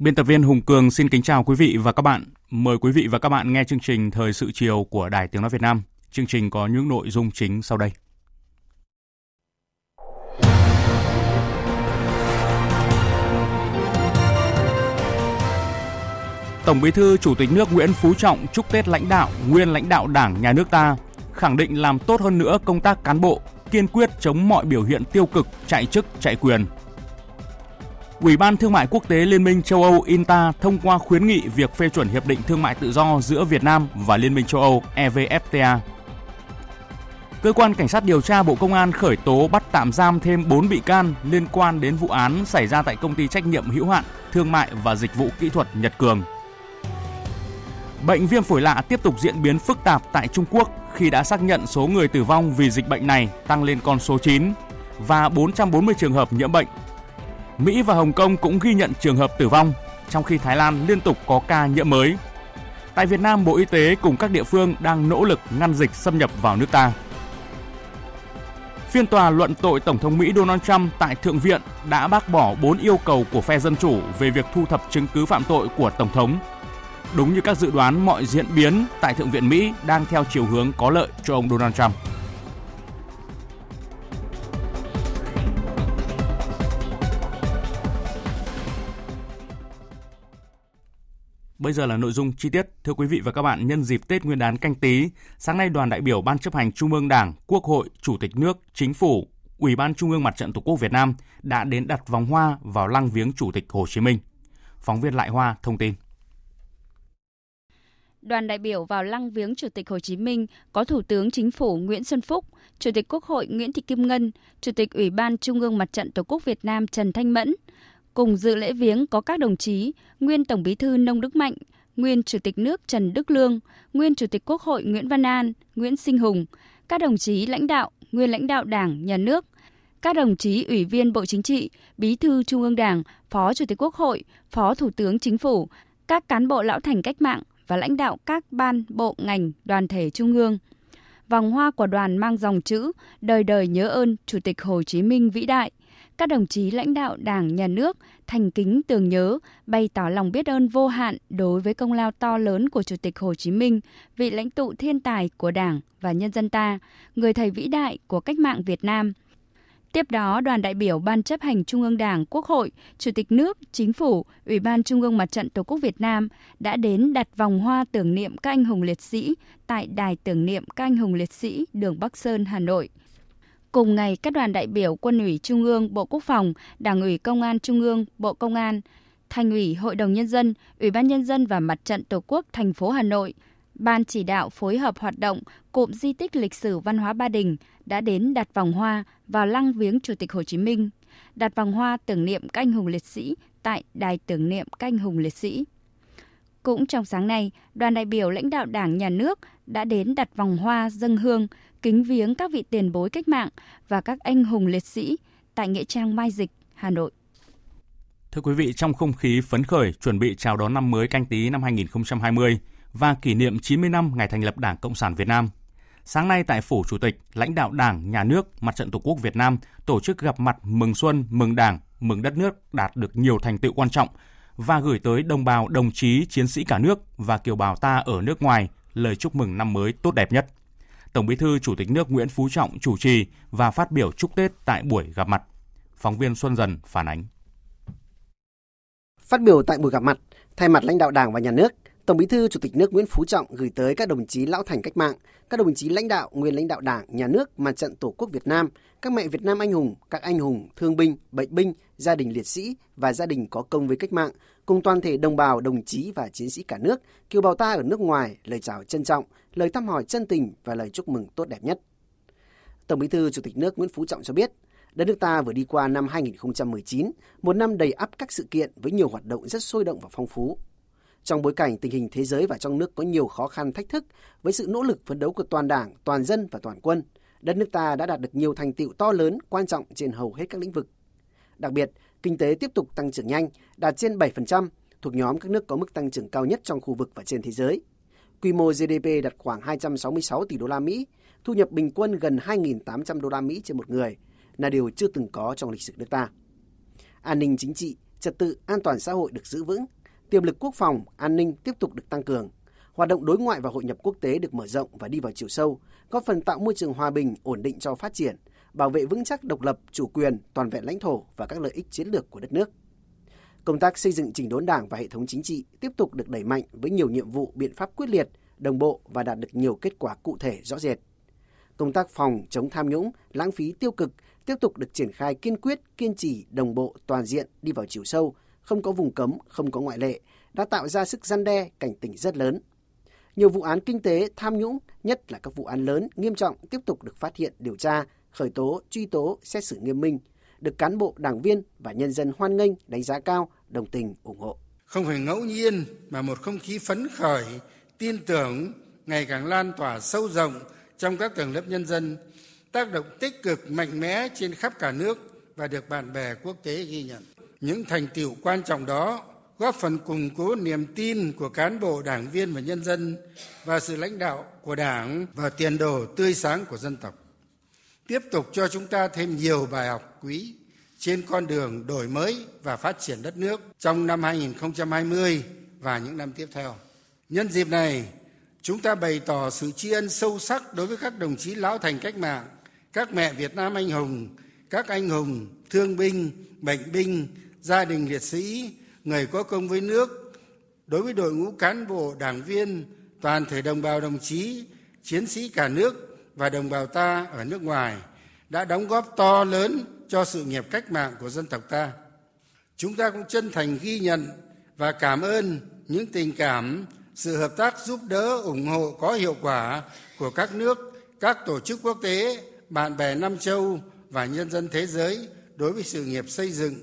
Biên tập viên Hùng Cường xin kính chào quý vị và các bạn. Mời quý vị và các bạn nghe chương trình Thời sự chiều của Đài Tiếng Nói Việt Nam. Chương trình có những nội dung chính sau đây. Tổng Bí thư Chủ tịch nước Nguyễn Phú Trọng chúc Tết lãnh đạo, nguyên lãnh đạo Đảng, Nhà nước ta, khẳng định làm tốt hơn nữa công tác cán bộ, kiên quyết chống mọi biểu hiện tiêu cực, chạy chức, chạy quyền, Ủy ban Thương mại Quốc tế Liên minh châu Âu INTA thông qua khuyến nghị việc phê chuẩn hiệp định thương mại tự do giữa Việt Nam và Liên minh châu Âu EVFTA. Cơ quan Cảnh sát điều tra Bộ Công an khởi tố bắt tạm giam thêm 4 bị can liên quan đến vụ án xảy ra tại công ty trách nhiệm hữu hạn Thương mại và Dịch vụ Kỹ thuật Nhật Cường. Bệnh viêm phổi lạ tiếp tục diễn biến phức tạp tại Trung Quốc khi đã xác nhận số người tử vong vì dịch bệnh này tăng lên con số 9 và 440 trường hợp nhiễm bệnh Mỹ và Hồng Kông cũng ghi nhận trường hợp tử vong, trong khi Thái Lan liên tục có ca nhiễm mới. Tại Việt Nam, Bộ Y tế cùng các địa phương đang nỗ lực ngăn dịch xâm nhập vào nước ta. Phiên tòa luận tội Tổng thống Mỹ Donald Trump tại Thượng viện đã bác bỏ 4 yêu cầu của phe Dân Chủ về việc thu thập chứng cứ phạm tội của Tổng thống. Đúng như các dự đoán, mọi diễn biến tại Thượng viện Mỹ đang theo chiều hướng có lợi cho ông Donald Trump. Bây giờ là nội dung chi tiết. Thưa quý vị và các bạn, nhân dịp Tết Nguyên đán canh tí, sáng nay đoàn đại biểu Ban chấp hành Trung ương Đảng, Quốc hội, Chủ tịch nước, Chính phủ, Ủy ban Trung ương Mặt trận Tổ quốc Việt Nam đã đến đặt vòng hoa vào lăng viếng Chủ tịch Hồ Chí Minh. Phóng viên Lại Hoa thông tin. Đoàn đại biểu vào lăng viếng Chủ tịch Hồ Chí Minh có Thủ tướng Chính phủ Nguyễn Xuân Phúc, Chủ tịch Quốc hội Nguyễn Thị Kim Ngân, Chủ tịch Ủy ban Trung ương Mặt trận Tổ quốc Việt Nam Trần Thanh Mẫn, Cùng dự lễ viếng có các đồng chí nguyên Tổng Bí thư Nông Đức Mạnh, nguyên Chủ tịch nước Trần Đức Lương, nguyên Chủ tịch Quốc hội Nguyễn Văn An, Nguyễn Sinh Hùng, các đồng chí lãnh đạo, nguyên lãnh đạo Đảng, Nhà nước, các đồng chí Ủy viên Bộ Chính trị, Bí thư Trung ương Đảng, Phó Chủ tịch Quốc hội, Phó Thủ tướng Chính phủ, các cán bộ lão thành cách mạng và lãnh đạo các ban, bộ, ngành, đoàn thể Trung ương. Vòng hoa của đoàn mang dòng chữ Đời đời nhớ ơn Chủ tịch Hồ Chí Minh vĩ đại các đồng chí lãnh đạo Đảng, Nhà nước thành kính tưởng nhớ, bày tỏ lòng biết ơn vô hạn đối với công lao to lớn của Chủ tịch Hồ Chí Minh, vị lãnh tụ thiên tài của Đảng và nhân dân ta, người thầy vĩ đại của cách mạng Việt Nam. Tiếp đó, đoàn đại biểu Ban chấp hành Trung ương Đảng, Quốc hội, Chủ tịch nước, Chính phủ, Ủy ban Trung ương Mặt trận Tổ quốc Việt Nam đã đến đặt vòng hoa tưởng niệm các anh hùng liệt sĩ tại Đài tưởng niệm các anh hùng liệt sĩ đường Bắc Sơn, Hà Nội. Cùng ngày, các đoàn đại biểu Quân ủy Trung ương, Bộ Quốc phòng, Đảng ủy Công an Trung ương, Bộ Công an, Thành ủy, Hội đồng Nhân dân, Ủy ban Nhân dân và Mặt trận Tổ quốc thành phố Hà Nội, Ban chỉ đạo phối hợp hoạt động cụm di tích lịch sử văn hóa Ba Đình đã đến đặt vòng hoa vào lăng viếng Chủ tịch Hồ Chí Minh, đặt vòng hoa tưởng niệm các anh hùng liệt sĩ tại Đài tưởng niệm các anh hùng liệt sĩ. Cũng trong sáng nay, đoàn đại biểu lãnh đạo Đảng, Nhà nước đã đến đặt vòng hoa dân hương kính viếng các vị tiền bối cách mạng và các anh hùng liệt sĩ tại Nghĩa Trang Mai Dịch, Hà Nội. Thưa quý vị, trong không khí phấn khởi chuẩn bị chào đón năm mới canh tí năm 2020 và kỷ niệm 90 năm ngày thành lập Đảng Cộng sản Việt Nam, sáng nay tại Phủ Chủ tịch, lãnh đạo Đảng, Nhà nước, Mặt trận Tổ quốc Việt Nam tổ chức gặp mặt mừng xuân, mừng Đảng, mừng đất nước đạt được nhiều thành tựu quan trọng và gửi tới đồng bào, đồng chí, chiến sĩ cả nước và kiều bào ta ở nước ngoài lời chúc mừng năm mới tốt đẹp nhất. Tổng Bí thư Chủ tịch nước Nguyễn Phú Trọng chủ trì và phát biểu chúc Tết tại buổi gặp mặt. Phóng viên Xuân Dần phản ánh. Phát biểu tại buổi gặp mặt, thay mặt lãnh đạo Đảng và Nhà nước, Tổng Bí thư Chủ tịch nước Nguyễn Phú Trọng gửi tới các đồng chí lão thành cách mạng, các đồng chí lãnh đạo, nguyên lãnh đạo Đảng, Nhà nước, Mặt trận Tổ quốc Việt Nam, các mẹ Việt Nam anh hùng, các anh hùng, thương binh, bệnh binh, gia đình liệt sĩ và gia đình có công với cách mạng, cùng toàn thể đồng bào, đồng chí và chiến sĩ cả nước, kiều bào ta ở nước ngoài, lời chào trân trọng, lời thăm hỏi chân tình và lời chúc mừng tốt đẹp nhất. Tổng Bí thư Chủ tịch nước Nguyễn Phú Trọng cho biết, đất nước ta vừa đi qua năm 2019, một năm đầy ắp các sự kiện với nhiều hoạt động rất sôi động và phong phú. Trong bối cảnh tình hình thế giới và trong nước có nhiều khó khăn thách thức, với sự nỗ lực phấn đấu của toàn Đảng, toàn dân và toàn quân, đất nước ta đã đạt được nhiều thành tựu to lớn, quan trọng trên hầu hết các lĩnh vực. Đặc biệt, kinh tế tiếp tục tăng trưởng nhanh, đạt trên 7%, thuộc nhóm các nước có mức tăng trưởng cao nhất trong khu vực và trên thế giới. Quy mô GDP đạt khoảng 266 tỷ đô la Mỹ, thu nhập bình quân gần 2.800 đô la Mỹ trên một người, là điều chưa từng có trong lịch sử nước ta. An ninh chính trị, trật tự, an toàn xã hội được giữ vững, tiềm lực quốc phòng, an ninh tiếp tục được tăng cường, hoạt động đối ngoại và hội nhập quốc tế được mở rộng và đi vào chiều sâu, góp phần tạo môi trường hòa bình, ổn định cho phát triển, bảo vệ vững chắc độc lập, chủ quyền, toàn vẹn lãnh thổ và các lợi ích chiến lược của đất nước. Công tác xây dựng chỉnh đốn Đảng và hệ thống chính trị tiếp tục được đẩy mạnh với nhiều nhiệm vụ, biện pháp quyết liệt, đồng bộ và đạt được nhiều kết quả cụ thể rõ rệt. Công tác phòng chống tham nhũng, lãng phí tiêu cực tiếp tục được triển khai kiên quyết, kiên trì, đồng bộ, toàn diện đi vào chiều sâu, không có vùng cấm, không có ngoại lệ, đã tạo ra sức gian đe, cảnh tỉnh rất lớn. Nhiều vụ án kinh tế tham nhũng, nhất là các vụ án lớn, nghiêm trọng tiếp tục được phát hiện, điều tra, khởi tố, truy tố, xét xử nghiêm minh, được cán bộ, đảng viên và nhân dân hoan nghênh, đánh giá cao, đồng tình, ủng hộ. Không phải ngẫu nhiên mà một không khí phấn khởi, tin tưởng ngày càng lan tỏa sâu rộng trong các tầng lớp nhân dân, tác động tích cực mạnh mẽ trên khắp cả nước và được bạn bè quốc tế ghi nhận. Những thành tiệu quan trọng đó góp phần củng cố niềm tin của cán bộ, đảng viên và nhân dân và sự lãnh đạo của Đảng và tiền đồ tươi sáng của dân tộc. Tiếp tục cho chúng ta thêm nhiều bài học quý trên con đường đổi mới và phát triển đất nước trong năm 2020 và những năm tiếp theo. Nhân dịp này, chúng ta bày tỏ sự tri ân sâu sắc đối với các đồng chí lão thành cách mạng, các mẹ Việt Nam anh hùng, các anh hùng, thương binh, bệnh binh, gia đình liệt sĩ, người có công với nước, đối với đội ngũ cán bộ, đảng viên, toàn thể đồng bào đồng chí, chiến sĩ cả nước và đồng bào ta ở nước ngoài đã đóng góp to lớn cho sự nghiệp cách mạng của dân tộc ta. Chúng ta cũng chân thành ghi nhận và cảm ơn những tình cảm, sự hợp tác giúp đỡ, ủng hộ có hiệu quả của các nước, các tổ chức quốc tế, bạn bè Nam Châu và nhân dân thế giới đối với sự nghiệp xây dựng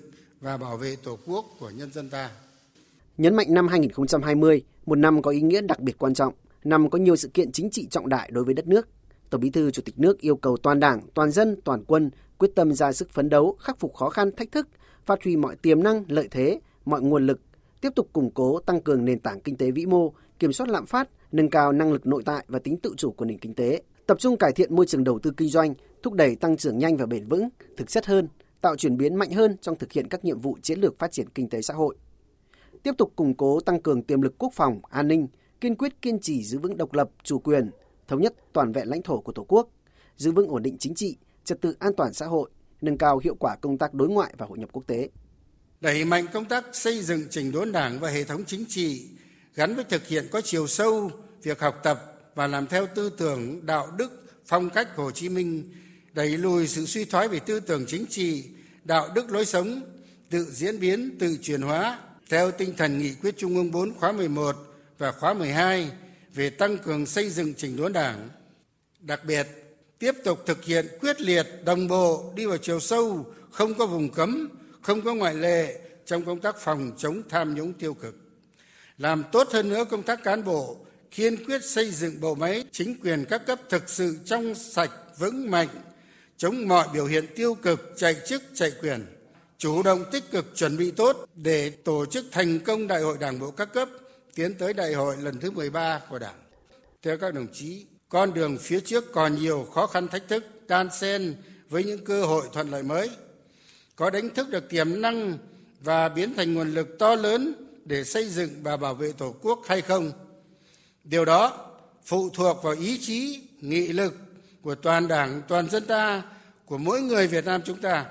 và bảo vệ Tổ quốc của nhân dân ta. Nhấn mạnh năm 2020, một năm có ý nghĩa đặc biệt quan trọng, năm có nhiều sự kiện chính trị trọng đại đối với đất nước. Tổng Bí thư Chủ tịch nước yêu cầu toàn Đảng, toàn dân, toàn quân quyết tâm ra sức phấn đấu, khắc phục khó khăn, thách thức, phát huy mọi tiềm năng, lợi thế, mọi nguồn lực, tiếp tục củng cố, tăng cường nền tảng kinh tế vĩ mô, kiểm soát lạm phát, nâng cao năng lực nội tại và tính tự chủ của nền kinh tế, tập trung cải thiện môi trường đầu tư kinh doanh, thúc đẩy tăng trưởng nhanh và bền vững, thực chất hơn, tạo chuyển biến mạnh hơn trong thực hiện các nhiệm vụ chiến lược phát triển kinh tế xã hội. Tiếp tục củng cố tăng cường tiềm lực quốc phòng, an ninh, kiên quyết kiên trì giữ vững độc lập, chủ quyền, thống nhất toàn vẹn lãnh thổ của Tổ quốc, giữ vững ổn định chính trị, trật tự an toàn xã hội, nâng cao hiệu quả công tác đối ngoại và hội nhập quốc tế. Đẩy mạnh công tác xây dựng chỉnh đốn Đảng và hệ thống chính trị gắn với thực hiện có chiều sâu việc học tập và làm theo tư tưởng đạo đức phong cách Hồ Chí Minh đẩy lùi sự suy thoái về tư tưởng chính trị đạo đức lối sống tự diễn biến tự chuyển hóa theo tinh thần nghị quyết trung ương 4 khóa 11 và khóa 12 về tăng cường xây dựng chỉnh đốn đảng, đặc biệt tiếp tục thực hiện quyết liệt đồng bộ đi vào chiều sâu, không có vùng cấm, không có ngoại lệ trong công tác phòng chống tham nhũng tiêu cực. Làm tốt hơn nữa công tác cán bộ, kiên quyết xây dựng bộ máy, chính quyền các cấp thực sự trong sạch, vững mạnh, chống mọi biểu hiện tiêu cực, chạy chức, chạy quyền, chủ động tích cực chuẩn bị tốt để tổ chức thành công đại hội đảng bộ các cấp tiến tới đại hội lần thứ 13 của đảng. Theo các đồng chí, con đường phía trước còn nhiều khó khăn thách thức, đan xen với những cơ hội thuận lợi mới. Có đánh thức được tiềm năng và biến thành nguồn lực to lớn để xây dựng và bảo vệ tổ quốc hay không? Điều đó phụ thuộc vào ý chí, nghị lực của toàn đảng, toàn dân ta, của mỗi người việt nam chúng ta.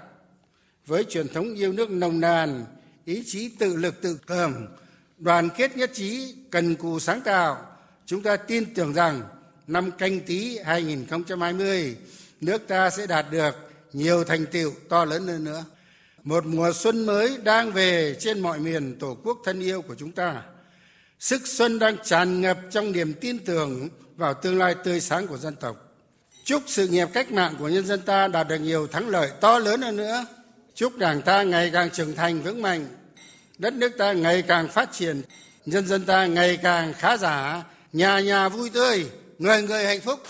Với truyền thống yêu nước nồng nàn, ý chí tự lực tự cường đoàn kết nhất trí, cần cù sáng tạo, chúng ta tin tưởng rằng năm canh tí 2020, nước ta sẽ đạt được nhiều thành tựu to lớn hơn nữa. Một mùa xuân mới đang về trên mọi miền Tổ quốc thân yêu của chúng ta. Sức xuân đang tràn ngập trong niềm tin tưởng vào tương lai tươi sáng của dân tộc. Chúc sự nghiệp cách mạng của nhân dân ta đạt được nhiều thắng lợi to lớn hơn nữa. Chúc Đảng ta ngày càng trưởng thành vững mạnh, đất nước ta ngày càng phát triển, nhân dân ta ngày càng khá giả, nhà nhà vui tươi, người người hạnh phúc.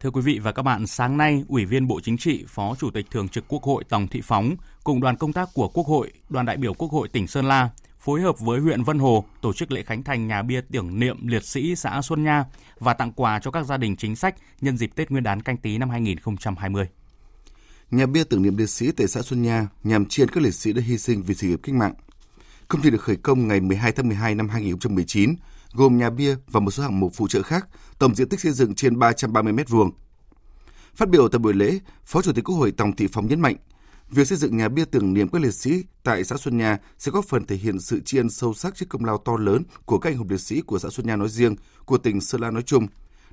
Thưa quý vị và các bạn, sáng nay, Ủy viên Bộ Chính trị, Phó Chủ tịch Thường trực Quốc hội Tòng Thị Phóng cùng đoàn công tác của Quốc hội, đoàn đại biểu Quốc hội tỉnh Sơn La phối hợp với huyện Vân Hồ tổ chức lễ khánh thành nhà bia tưởng niệm liệt sĩ xã Xuân Nha và tặng quà cho các gia đình chính sách nhân dịp Tết Nguyên đán canh tí năm 2020. Nhà bia tưởng niệm liệt sĩ tại xã Xuân Nha nhằm tri ân các liệt sĩ đã hy sinh vì sự nghiệp cách mạng. Công trình được khởi công ngày 12 tháng 12 năm 2019, gồm nhà bia và một số hạng mục phụ trợ khác, tổng diện tích xây dựng trên 330 m2. Phát biểu tại buổi lễ, Phó Chủ tịch Quốc hội Tòng Thị Phóng nhấn mạnh, việc xây dựng nhà bia tưởng niệm các liệt sĩ tại xã Xuân Nha sẽ góp phần thể hiện sự tri ân sâu sắc trước công lao to lớn của các anh hùng liệt sĩ của xã Xuân Nha nói riêng, của tỉnh Sơn La nói chung,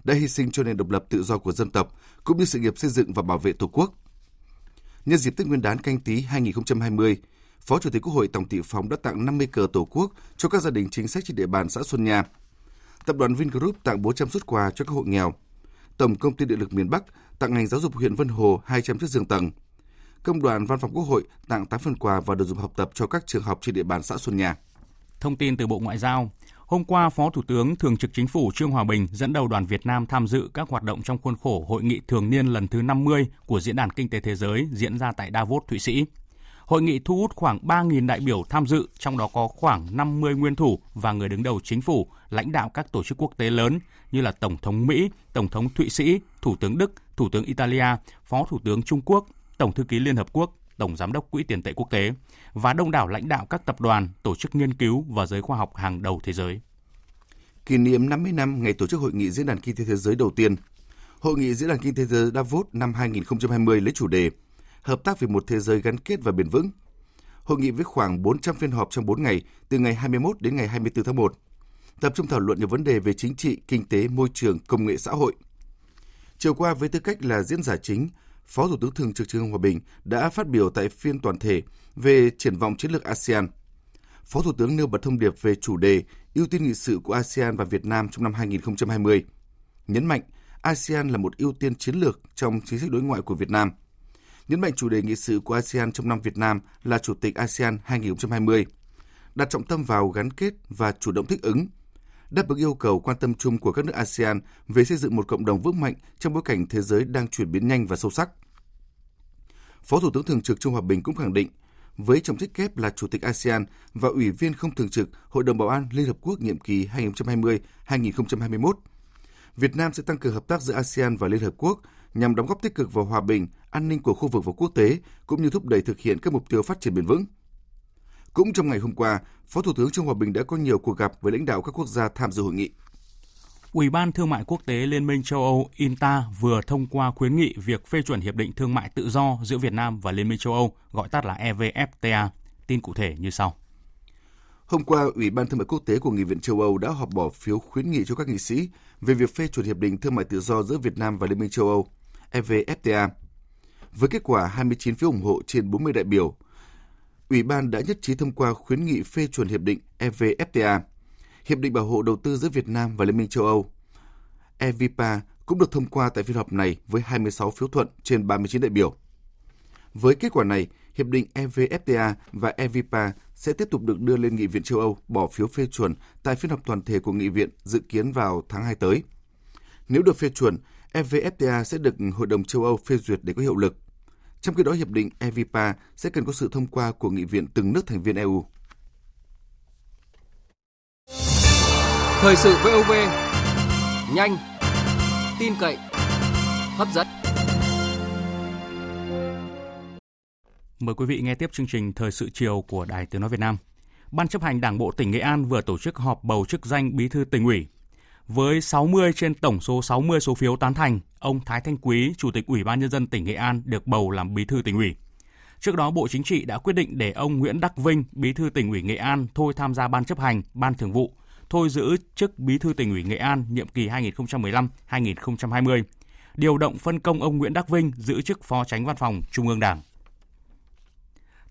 đã hy sinh cho nền độc lập tự do của dân tộc, cũng như sự nghiệp xây dựng và bảo vệ Tổ quốc. Nhân dịp Tết Nguyên đán canh tí 2020, Phó Chủ tịch Quốc hội tổng Thị Phóng đã tặng 50 cờ Tổ quốc cho các gia đình chính sách trên địa bàn xã Xuân Nha. Tập đoàn Vingroup tặng 400 xuất quà cho các hộ nghèo. Tổng công ty Điện lực miền Bắc tặng ngành giáo dục huyện Vân Hồ 200 chiếc giường tầng. Công đoàn Văn phòng Quốc hội tặng 8 phần quà và đồ dùng học tập cho các trường học trên địa bàn xã Xuân Nha. Thông tin từ Bộ Ngoại giao, Hôm qua, Phó Thủ tướng Thường trực Chính phủ Trương Hòa Bình dẫn đầu đoàn Việt Nam tham dự các hoạt động trong khuôn khổ Hội nghị thường niên lần thứ 50 của Diễn đàn Kinh tế Thế giới diễn ra tại Davos, Thụy Sĩ. Hội nghị thu hút khoảng 3.000 đại biểu tham dự, trong đó có khoảng 50 nguyên thủ và người đứng đầu chính phủ, lãnh đạo các tổ chức quốc tế lớn như là Tổng thống Mỹ, Tổng thống Thụy Sĩ, Thủ tướng Đức, Thủ tướng Italia, Phó Thủ tướng Trung Quốc, Tổng thư ký Liên Hợp Quốc, Tổng Giám đốc Quỹ tiền tệ quốc tế và đông đảo lãnh đạo các tập đoàn, tổ chức nghiên cứu và giới khoa học hàng đầu thế giới. Kỷ niệm 50 năm ngày tổ chức Hội nghị Diễn đàn Kinh tế Thế giới đầu tiên, Hội nghị Diễn đàn Kinh tế Thế giới Davos năm 2020 lấy chủ đề Hợp tác vì một thế giới gắn kết và bền vững. Hội nghị với khoảng 400 phiên họp trong 4 ngày, từ ngày 21 đến ngày 24 tháng 1, tập trung thảo luận nhiều vấn đề về chính trị, kinh tế, môi trường, công nghệ xã hội. Chiều qua với tư cách là diễn giả chính, Phó Thủ tướng Thường trực Trương Hòa Bình đã phát biểu tại phiên toàn thể về triển vọng chiến lược ASEAN. Phó Thủ tướng nêu bật thông điệp về chủ đề ưu tiên nghị sự của ASEAN và Việt Nam trong năm 2020, nhấn mạnh ASEAN là một ưu tiên chiến lược trong chính sách đối ngoại của Việt Nam. Nhấn mạnh chủ đề nghị sự của ASEAN trong năm Việt Nam là Chủ tịch ASEAN 2020, đặt trọng tâm vào gắn kết và chủ động thích ứng, đáp ứng yêu cầu quan tâm chung của các nước ASEAN về xây dựng một cộng đồng vững mạnh trong bối cảnh thế giới đang chuyển biến nhanh và sâu sắc. Phó Thủ tướng Thường trực Trung Hòa Bình cũng khẳng định, với trọng trách kép là Chủ tịch ASEAN và Ủy viên không thường trực Hội đồng Bảo an Liên Hợp Quốc nhiệm kỳ 2020-2021, Việt Nam sẽ tăng cường hợp tác giữa ASEAN và Liên Hợp Quốc nhằm đóng góp tích cực vào hòa bình, an ninh của khu vực và quốc tế, cũng như thúc đẩy thực hiện các mục tiêu phát triển bền vững. Cũng trong ngày hôm qua, Phó Thủ tướng Trương Hòa Bình đã có nhiều cuộc gặp với lãnh đạo các quốc gia tham dự hội nghị. Ủy ban Thương mại Quốc tế Liên minh châu Âu INTA vừa thông qua khuyến nghị việc phê chuẩn Hiệp định Thương mại Tự do giữa Việt Nam và Liên minh châu Âu, gọi tắt là EVFTA. Tin cụ thể như sau. Hôm qua, Ủy ban Thương mại Quốc tế của Nghị viện châu Âu đã họp bỏ phiếu khuyến nghị cho các nghị sĩ về việc phê chuẩn Hiệp định Thương mại Tự do giữa Việt Nam và Liên minh châu Âu, EVFTA. Với kết quả 29 phiếu ủng hộ trên 40 đại biểu, Ủy ban đã nhất trí thông qua khuyến nghị phê chuẩn Hiệp định EVFTA – Hiệp định bảo hộ đầu tư giữa Việt Nam và Liên minh châu Âu. EVPA cũng được thông qua tại phiên họp này với 26 phiếu thuận trên 39 đại biểu. Với kết quả này, Hiệp định EVFTA và EVPA sẽ tiếp tục được đưa lên Nghị viện châu Âu bỏ phiếu phê chuẩn tại phiên họp toàn thể của Nghị viện dự kiến vào tháng 2 tới. Nếu được phê chuẩn, EVFTA sẽ được Hội đồng châu Âu phê duyệt để có hiệu lực. Trong khi đó, Hiệp định EVPA sẽ cần có sự thông qua của Nghị viện từng nước thành viên EU. Thời sự VOV nhanh, tin cậy, hấp dẫn. Mời quý vị nghe tiếp chương trình Thời sự chiều của Đài Tiếng nói Việt Nam. Ban chấp hành Đảng bộ tỉnh Nghệ An vừa tổ chức họp bầu chức danh Bí thư tỉnh ủy. Với 60 trên tổng số 60 số phiếu tán thành, ông Thái Thanh Quý, Chủ tịch Ủy ban nhân dân tỉnh Nghệ An được bầu làm Bí thư tỉnh ủy. Trước đó, Bộ Chính trị đã quyết định để ông Nguyễn Đắc Vinh, Bí thư tỉnh ủy Nghệ An thôi tham gia ban chấp hành, ban thường vụ, thôi giữ chức Bí thư tỉnh ủy Nghệ An nhiệm kỳ 2015-2020. Điều động phân công ông Nguyễn Đắc Vinh giữ chức Phó Tránh Văn phòng Trung ương Đảng.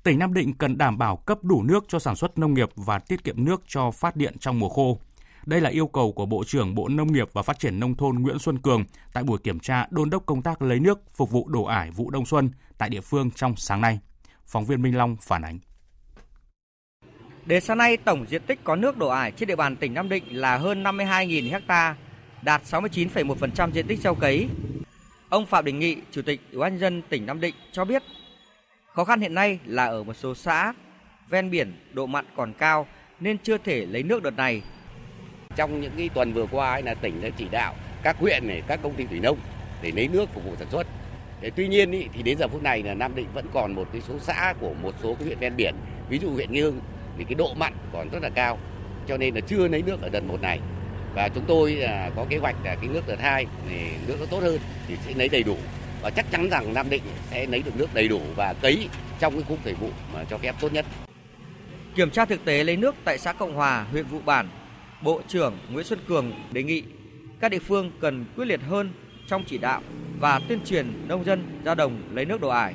Tỉnh Nam Định cần đảm bảo cấp đủ nước cho sản xuất nông nghiệp và tiết kiệm nước cho phát điện trong mùa khô. Đây là yêu cầu của Bộ trưởng Bộ Nông nghiệp và Phát triển Nông thôn Nguyễn Xuân Cường tại buổi kiểm tra đôn đốc công tác lấy nước phục vụ đổ ải vụ đông xuân tại địa phương trong sáng nay. Phóng viên Minh Long phản ánh. Đến sáng nay, tổng diện tích có nước đổ ải trên địa bàn tỉnh Nam Định là hơn 52.000 ha, đạt 69,1% diện tích gieo cấy. Ông Phạm Đình Nghị, Chủ tịch Ủy ban dân tỉnh Nam Định cho biết, khó khăn hiện nay là ở một số xã ven biển độ mặn còn cao nên chưa thể lấy nước đợt này trong những cái tuần vừa qua ấy là tỉnh đã chỉ đạo các huyện này, các công ty thủy nông để lấy nước phục vụ sản xuất. Để tuy nhiên ý, thì đến giờ phút này là Nam Định vẫn còn một cái số xã của một số cái huyện ven biển, ví dụ huyện Nghi Hưng thì cái độ mặn còn rất là cao, cho nên là chưa lấy nước ở đợt một này. Và chúng tôi là có kế hoạch là cái nước đợt hai thì nước nó tốt hơn thì sẽ lấy đầy đủ và chắc chắn rằng Nam Định sẽ lấy được nước đầy đủ và cấy trong cái khung thời vụ mà cho phép tốt nhất. Kiểm tra thực tế lấy nước tại xã Cộng Hòa, huyện Vụ Bản Bộ trưởng Nguyễn Xuân Cường đề nghị các địa phương cần quyết liệt hơn trong chỉ đạo và tuyên truyền nông dân ra đồng lấy nước đổ ải.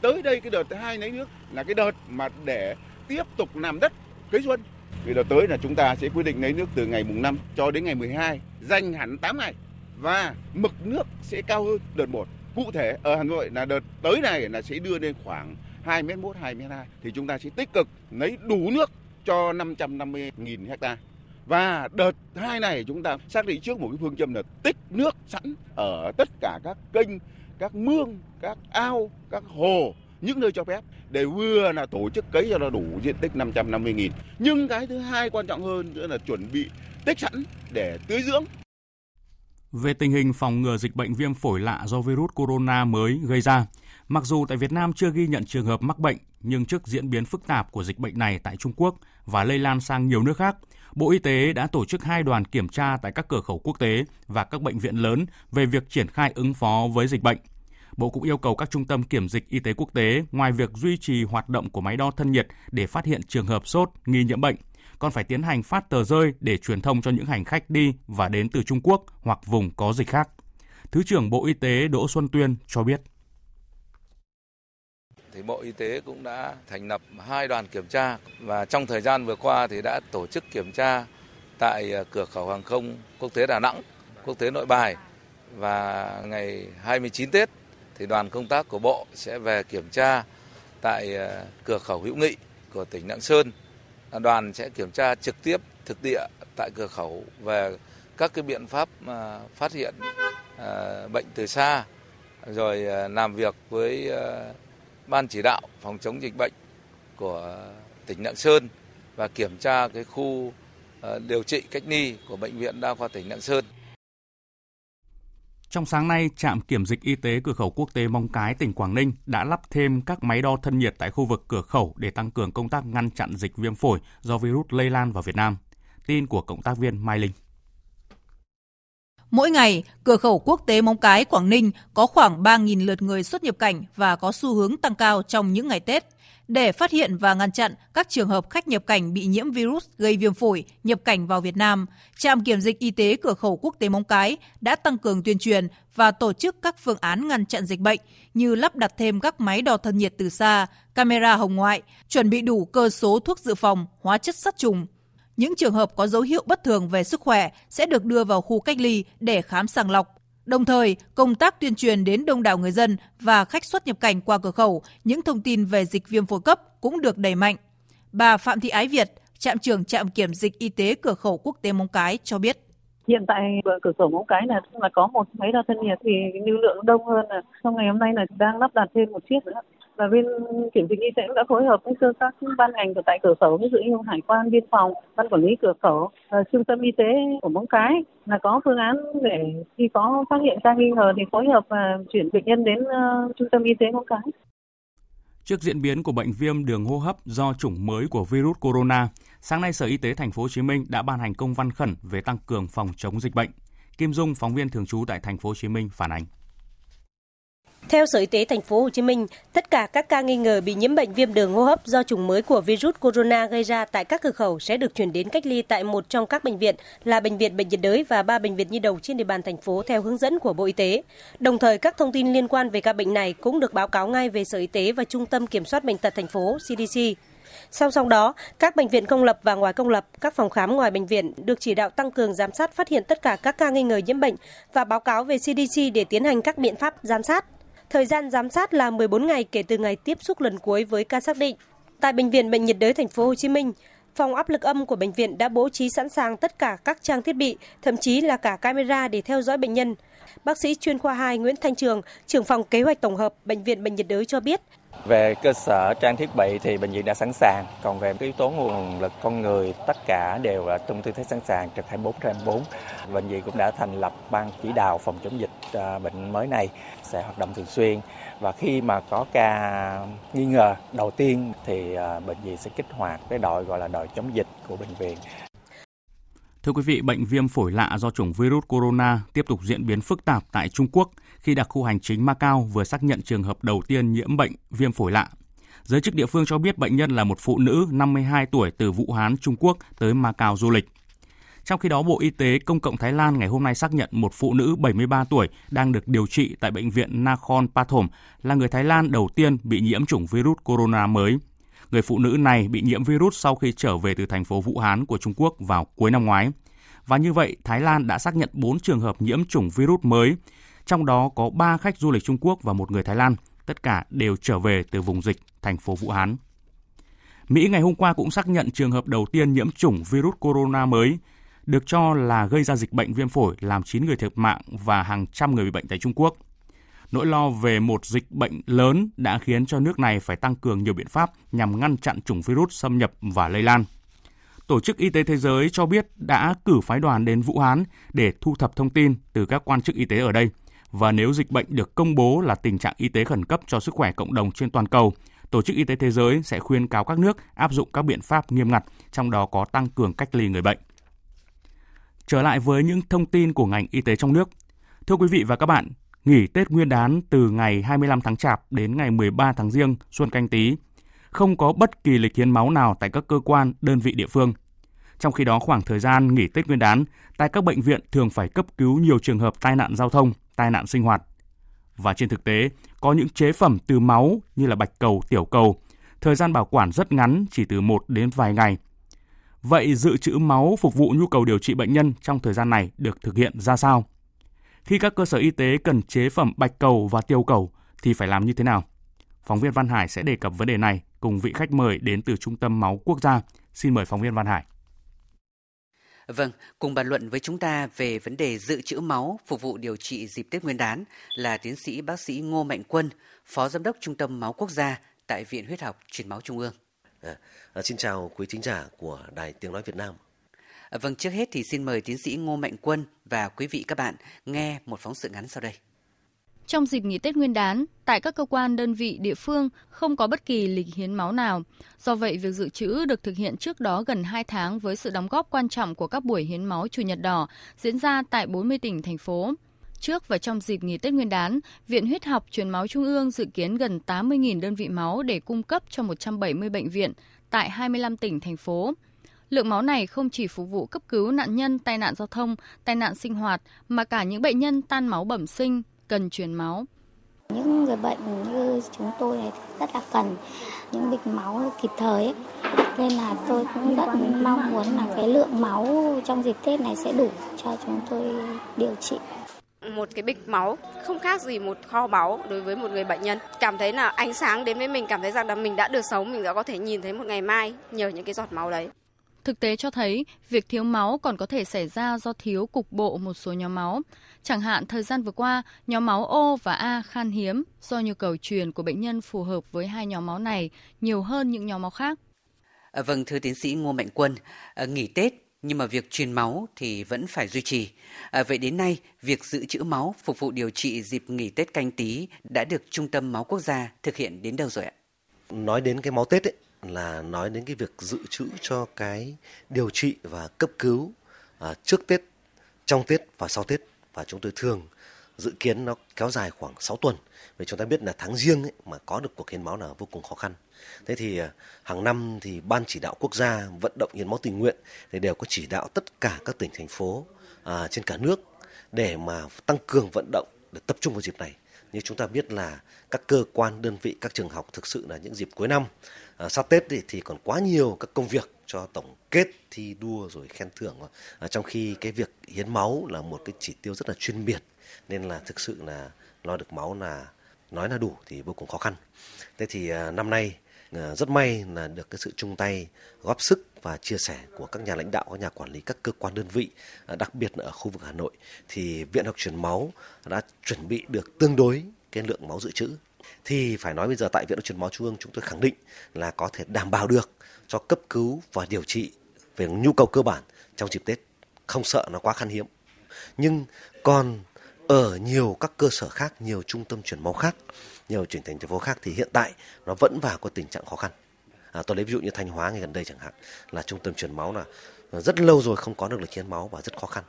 Tới đây cái đợt thứ hai lấy nước là cái đợt mà để tiếp tục làm đất cấy xuân. Vì đợt tới là chúng ta sẽ quyết định lấy nước từ ngày mùng 5 cho đến ngày 12, dành hẳn 8 ngày và mực nước sẽ cao hơn đợt 1. Cụ thể ở Hà Nội là đợt tới này là sẽ đưa lên khoảng 2 m 1 2 m 2 thì chúng ta sẽ tích cực lấy đủ nước cho 550.000 hectare và đợt hai này chúng ta xác định trước một cái phương châm là tích nước sẵn ở tất cả các kênh, các mương, các ao, các hồ những nơi cho phép để vừa là tổ chức cấy cho nó đủ diện tích 550 nghìn. Nhưng cái thứ hai quan trọng hơn nữa là chuẩn bị tích sẵn để tưới dưỡng. Về tình hình phòng ngừa dịch bệnh viêm phổi lạ do virus corona mới gây ra, mặc dù tại Việt Nam chưa ghi nhận trường hợp mắc bệnh, nhưng trước diễn biến phức tạp của dịch bệnh này tại Trung Quốc và lây lan sang nhiều nước khác, Bộ Y tế đã tổ chức hai đoàn kiểm tra tại các cửa khẩu quốc tế và các bệnh viện lớn về việc triển khai ứng phó với dịch bệnh. Bộ cũng yêu cầu các trung tâm kiểm dịch y tế quốc tế ngoài việc duy trì hoạt động của máy đo thân nhiệt để phát hiện trường hợp sốt, nghi nhiễm bệnh, còn phải tiến hành phát tờ rơi để truyền thông cho những hành khách đi và đến từ Trung Quốc hoặc vùng có dịch khác. Thứ trưởng Bộ Y tế Đỗ Xuân Tuyên cho biết thì Bộ Y tế cũng đã thành lập hai đoàn kiểm tra và trong thời gian vừa qua thì đã tổ chức kiểm tra tại ờ, cửa khẩu hàng không quốc tế Đà Nẵng, quốc tế Nội Bài và ngày 29 Tết thì đoàn công tác của Bộ sẽ về kiểm tra tại ờ, cửa khẩu Hữu Nghị của tỉnh Lạng Sơn. Đoàn sẽ kiểm tra trực tiếp thực địa tại cửa khẩu về các cái biện pháp ờ, phát hiện bệnh từ xa rồi làm việc với ban chỉ đạo phòng chống dịch bệnh của tỉnh Lạng Sơn và kiểm tra cái khu ờ, điều trị cách ly của bệnh viện đa khoa tỉnh Lạng Sơn. Trong sáng nay, trạm kiểm dịch y tế cửa khẩu quốc tế Mong Cái, tỉnh Quảng Ninh đã lắp thêm các máy đo thân nhiệt tại khu vực cửa khẩu để tăng cường công tác ngăn chặn dịch viêm phổi do virus lây lan vào Việt Nam. Tin của cộng tác viên Mai Linh. Mỗi ngày, cửa khẩu quốc tế Móng Cái, Quảng Ninh có khoảng 3.000 lượt người xuất nhập cảnh và có xu hướng tăng cao trong những ngày Tết. Để phát hiện và ngăn chặn các trường hợp khách nhập cảnh bị nhiễm virus gây viêm phổi nhập cảnh vào Việt Nam, trạm kiểm dịch y tế cửa khẩu quốc tế Móng Cái đã tăng cường tuyên truyền và tổ chức các phương án ngăn chặn dịch bệnh như lắp đặt thêm các máy đo thân nhiệt từ xa, camera hồng ngoại, chuẩn bị đủ cơ số thuốc dự phòng, hóa chất sát trùng, những trường hợp có dấu hiệu bất thường về sức khỏe sẽ được đưa vào khu cách ly để khám sàng lọc. Đồng thời, công tác tuyên truyền đến đông đảo người dân và khách xuất nhập cảnh qua cửa khẩu những thông tin về dịch viêm phổi cấp cũng được đẩy mạnh. Bà Phạm Thị Ái Việt, trạm trưởng trạm kiểm dịch y tế cửa khẩu quốc tế Móng Cái cho biết. Hiện tại cửa khẩu Móng Cái là là có một máy đo thân nhiệt thì lưu lượng đông hơn. Trong ngày hôm nay là đang lắp đặt thêm một chiếc nữa và bên kiểm dịch y tế cũng đã phối hợp với các ban ngành của tại cửa khẩu ví dụ như hải quan biên phòng ban quản lý cửa khẩu và trung tâm y tế của móng cái là có phương án để khi có phát hiện ca nghi ngờ thì phối hợp và chuyển bệnh nhân đến uh, trung tâm y tế móng cái Trước diễn biến của bệnh viêm đường hô hấp do chủng mới của virus corona, sáng nay Sở Y tế Thành phố Hồ Chí Minh đã ban hành công văn khẩn về tăng cường phòng chống dịch bệnh. Kim Dung, phóng viên thường trú tại Thành phố Hồ Chí Minh phản ánh. Theo Sở Y tế thành phố Hồ Chí Minh, tất cả các ca nghi ngờ bị nhiễm bệnh viêm đường hô hấp do chủng mới của virus corona gây ra tại các cửa khẩu sẽ được chuyển đến cách ly tại một trong các bệnh viện là bệnh viện Bệnh nhiệt đới và ba bệnh viện nhi đồng trên địa bàn thành phố theo hướng dẫn của Bộ Y tế. Đồng thời các thông tin liên quan về ca bệnh này cũng được báo cáo ngay về Sở Y tế và Trung tâm Kiểm soát bệnh tật thành phố CDC. Song song đó, các bệnh viện công lập và ngoài công lập, các phòng khám ngoài bệnh viện được chỉ đạo tăng cường giám sát phát hiện tất cả các ca nghi ngờ nhiễm bệnh và báo cáo về CDC để tiến hành các biện pháp giám sát. Thời gian giám sát là 14 ngày kể từ ngày tiếp xúc lần cuối với ca xác định. Tại bệnh viện Bệnh nhiệt đới thành phố Hồ Chí Minh, phòng áp lực âm của bệnh viện đã bố trí sẵn sàng tất cả các trang thiết bị, thậm chí là cả camera để theo dõi bệnh nhân. Bác sĩ chuyên khoa 2 Nguyễn Thanh Trường, trưởng phòng kế hoạch tổng hợp bệnh viện Bệnh nhiệt đới cho biết, về cơ sở trang thiết bị thì bệnh viện đã sẵn sàng, còn về cái yếu tố nguồn lực con người tất cả đều là trong tư thế sẵn sàng trực 24 trên 24. Bệnh viện cũng đã thành lập ban chỉ đạo phòng chống dịch à, bệnh mới này sẽ hoạt động thường xuyên và khi mà có ca nghi ngờ đầu tiên thì à, bệnh viện sẽ kích hoạt cái đội gọi là đội chống dịch của bệnh viện. Thưa quý vị, bệnh viêm phổi lạ do chủng virus corona tiếp tục diễn biến phức tạp tại Trung Quốc khi đặc khu hành chính Macau vừa xác nhận trường hợp đầu tiên nhiễm bệnh viêm phổi lạ. Giới chức địa phương cho biết bệnh nhân là một phụ nữ 52 tuổi từ Vũ Hán, Trung Quốc tới Macau du lịch. Trong khi đó, Bộ Y tế Công cộng Thái Lan ngày hôm nay xác nhận một phụ nữ 73 tuổi đang được điều trị tại bệnh viện Nakhon Pathom là người Thái Lan đầu tiên bị nhiễm chủng virus corona mới. Người phụ nữ này bị nhiễm virus sau khi trở về từ thành phố Vũ Hán của Trung Quốc vào cuối năm ngoái. Và như vậy, Thái Lan đã xác nhận 4 trường hợp nhiễm chủng virus mới, trong đó có 3 khách du lịch Trung Quốc và một người Thái Lan, tất cả đều trở về từ vùng dịch thành phố Vũ Hán. Mỹ ngày hôm qua cũng xác nhận trường hợp đầu tiên nhiễm chủng virus corona mới, được cho là gây ra dịch bệnh viêm phổi làm 9 người thiệt mạng và hàng trăm người bị bệnh tại Trung Quốc. Nỗi lo về một dịch bệnh lớn đã khiến cho nước này phải tăng cường nhiều biện pháp nhằm ngăn chặn chủng virus xâm nhập và lây lan. Tổ chức Y tế Thế giới cho biết đã cử phái đoàn đến Vũ Hán để thu thập thông tin từ các quan chức y tế ở đây. Và nếu dịch bệnh được công bố là tình trạng y tế khẩn cấp cho sức khỏe cộng đồng trên toàn cầu, Tổ chức Y tế Thế giới sẽ khuyên cáo các nước áp dụng các biện pháp nghiêm ngặt, trong đó có tăng cường cách ly người bệnh. Trở lại với những thông tin của ngành y tế trong nước. Thưa quý vị và các bạn, nghỉ Tết Nguyên đán từ ngày 25 tháng Chạp đến ngày 13 tháng Giêng Xuân Canh Tý, không có bất kỳ lịch hiến máu nào tại các cơ quan, đơn vị địa phương. Trong khi đó, khoảng thời gian nghỉ Tết Nguyên đán, tại các bệnh viện thường phải cấp cứu nhiều trường hợp tai nạn giao thông, tai nạn sinh hoạt. Và trên thực tế, có những chế phẩm từ máu như là bạch cầu, tiểu cầu, thời gian bảo quản rất ngắn, chỉ từ 1 đến vài ngày. Vậy dự trữ máu phục vụ nhu cầu điều trị bệnh nhân trong thời gian này được thực hiện ra sao? Khi các cơ sở y tế cần chế phẩm bạch cầu và tiêu cầu thì phải làm như thế nào? Phóng viên Văn Hải sẽ đề cập vấn đề này cùng vị khách mời đến từ Trung tâm Máu Quốc gia. Xin mời phóng viên Văn Hải. Vâng, cùng bàn luận với chúng ta về vấn đề dự trữ máu phục vụ điều trị dịp Tết Nguyên đán là tiến sĩ bác sĩ Ngô Mạnh Quân, Phó Giám đốc Trung tâm Máu Quốc gia tại Viện Huyết học Truyền máu Trung ương. À, à, xin chào quý thính giả của Đài Tiếng Nói Việt Nam. À, vâng, trước hết thì xin mời tiến sĩ Ngô Mạnh Quân và quý vị các bạn nghe một phóng sự ngắn sau đây. Trong dịp nghỉ Tết Nguyên đán, tại các cơ quan đơn vị địa phương không có bất kỳ lịch hiến máu nào. Do vậy, việc dự trữ được thực hiện trước đó gần 2 tháng với sự đóng góp quan trọng của các buổi hiến máu Chủ nhật đỏ diễn ra tại 40 tỉnh, thành phố. Trước và trong dịp nghỉ Tết Nguyên đán, Viện Huyết học Truyền máu Trung ương dự kiến gần 80.000 đơn vị máu để cung cấp cho 170 bệnh viện tại 25 tỉnh, thành phố. Lượng máu này không chỉ phục vụ cấp cứu nạn nhân tai nạn giao thông, tai nạn sinh hoạt, mà cả những bệnh nhân tan máu bẩm sinh, cần truyền máu. Những người bệnh như chúng tôi này rất là cần những bịch máu kịp thời ấy. Nên là tôi cũng rất mong muốn là cái lượng máu trong dịp Tết này sẽ đủ cho chúng tôi điều trị một cái bịch máu không khác gì một kho báu đối với một người bệnh nhân cảm thấy là ánh sáng đến với mình cảm thấy rằng là mình đã được sống mình đã có thể nhìn thấy một ngày mai nhờ những cái giọt máu đấy Thực tế cho thấy, việc thiếu máu còn có thể xảy ra do thiếu cục bộ một số nhóm máu. Chẳng hạn thời gian vừa qua, nhóm máu O và A khan hiếm do nhu cầu truyền của bệnh nhân phù hợp với hai nhóm máu này nhiều hơn những nhóm máu khác. À, vâng, thưa tiến sĩ Ngô Mạnh Quân, à, nghỉ Tết nhưng mà việc truyền máu thì vẫn phải duy trì. À, vậy đến nay, việc dự trữ máu phục vụ điều trị dịp nghỉ Tết canh tí đã được Trung tâm Máu Quốc gia thực hiện đến đâu rồi ạ? Nói đến cái máu Tết ấy, là nói đến cái việc dự trữ cho cái điều trị và cấp cứu à, trước Tết, trong Tết và sau Tết và chúng tôi thường dự kiến nó kéo dài khoảng 6 tuần Vì chúng ta biết là tháng riêng ấy, mà có được cuộc hiến máu là vô cùng khó khăn. Thế thì à, hàng năm thì ban chỉ đạo quốc gia vận động hiến máu tình nguyện thì đều có chỉ đạo tất cả các tỉnh thành phố à, trên cả nước để mà tăng cường vận động để tập trung vào dịp này. Như chúng ta biết là các cơ quan, đơn vị, các trường học thực sự là những dịp cuối năm à, sắp Tết thì, thì còn quá nhiều các công việc cho tổng kết thi đua rồi khen thưởng à, trong khi cái việc hiến máu là một cái chỉ tiêu rất là chuyên biệt nên là thực sự là lo được máu là nói là đủ thì vô cùng khó khăn. Thế thì à, năm nay Ờ, rất may là được cái sự chung tay góp sức và chia sẻ của các nhà lãnh đạo, các nhà quản lý, các cơ quan đơn vị, ờ, đặc biệt là ở khu vực Hà Nội thì Viện học truyền máu đã chuẩn bị được tương đối cái lượng máu dự trữ. Thì phải nói bây giờ tại Viện học truyền máu Trung ương chúng tôi khẳng định là có thể đảm bảo được cho cấp cứu và điều trị về nhu cầu cơ bản trong dịp Tết, không sợ nó quá khan hiếm. Nhưng còn ở nhiều các cơ sở khác, nhiều trung tâm truyền máu khác, nhiều chuyển thành thành phố khác thì hiện tại nó vẫn vào có tình trạng khó khăn. À, tôi lấy ví dụ như Thanh Hóa ngày gần đây chẳng hạn là trung tâm truyền máu là rất lâu rồi không có được lịch hiến máu và rất khó khăn.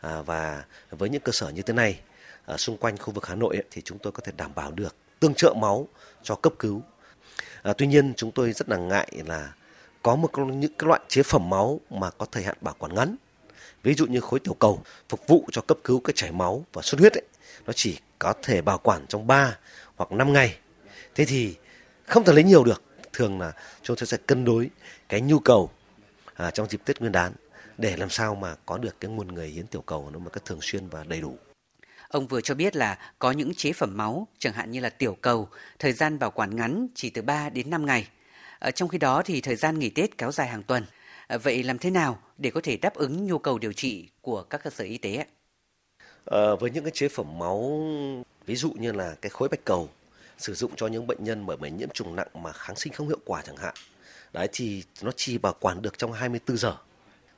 À, và với những cơ sở như thế này ở xung quanh khu vực Hà Nội ấy, thì chúng tôi có thể đảm bảo được tương trợ máu cho cấp cứu. À, tuy nhiên chúng tôi rất là ngại là có một những cái loại chế phẩm máu mà có thời hạn bảo quản ngắn ví dụ như khối tiểu cầu phục vụ cho cấp cứu cái chảy máu và xuất huyết ấy, nó chỉ có thể bảo quản trong 3 hoặc 5 ngày thế thì không thể lấy nhiều được thường là chúng tôi sẽ cân đối cái nhu cầu à, trong dịp Tết Nguyên đán để làm sao mà có được cái nguồn người hiến tiểu cầu nó một cách thường xuyên và đầy đủ. Ông vừa cho biết là có những chế phẩm máu, chẳng hạn như là tiểu cầu, thời gian bảo quản ngắn chỉ từ 3 đến 5 ngày. Ở trong khi đó thì thời gian nghỉ Tết kéo dài hàng tuần. À, vậy làm thế nào để có thể đáp ứng nhu cầu điều trị của các cơ sở y tế? Ờ, với những cái chế phẩm máu, ví dụ như là cái khối bạch cầu sử dụng cho những bệnh nhân bởi bệnh nhiễm trùng nặng mà kháng sinh không hiệu quả chẳng hạn. Đấy thì nó chỉ bảo quản được trong 24 giờ.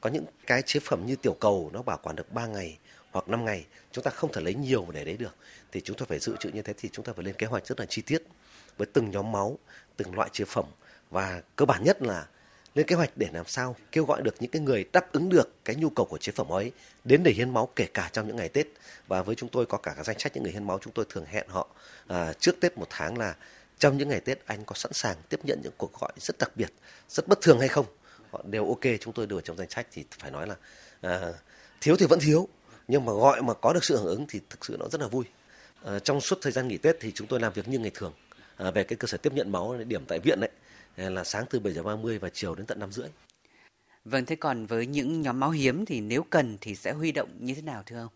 Có những cái chế phẩm như tiểu cầu nó bảo quản được 3 ngày hoặc 5 ngày, chúng ta không thể lấy nhiều để đấy được. Thì chúng ta phải dự trữ như thế thì chúng ta phải lên kế hoạch rất là chi tiết với từng nhóm máu, từng loại chế phẩm và cơ bản nhất là lên kế hoạch để làm sao kêu gọi được những cái người đáp ứng được cái nhu cầu của chế phẩm ấy đến để hiến máu kể cả trong những ngày Tết. Và với chúng tôi có cả danh sách những người hiến máu chúng tôi thường hẹn họ à, trước Tết một tháng là trong những ngày Tết anh có sẵn sàng tiếp nhận những cuộc gọi rất đặc biệt rất bất thường hay không? Họ đều ok chúng tôi đưa trong danh sách thì phải nói là à, thiếu thì vẫn thiếu nhưng mà gọi mà có được sự hưởng ứng thì thực sự nó rất là vui. À, trong suốt thời gian nghỉ Tết thì chúng tôi làm việc như ngày thường à, về cái cơ sở tiếp nhận máu điểm tại viện đấy là sáng từ 7 giờ 30 và chiều đến tận 5 rưỡi. Vâng, thế còn với những nhóm máu hiếm thì nếu cần thì sẽ huy động như thế nào thưa ông?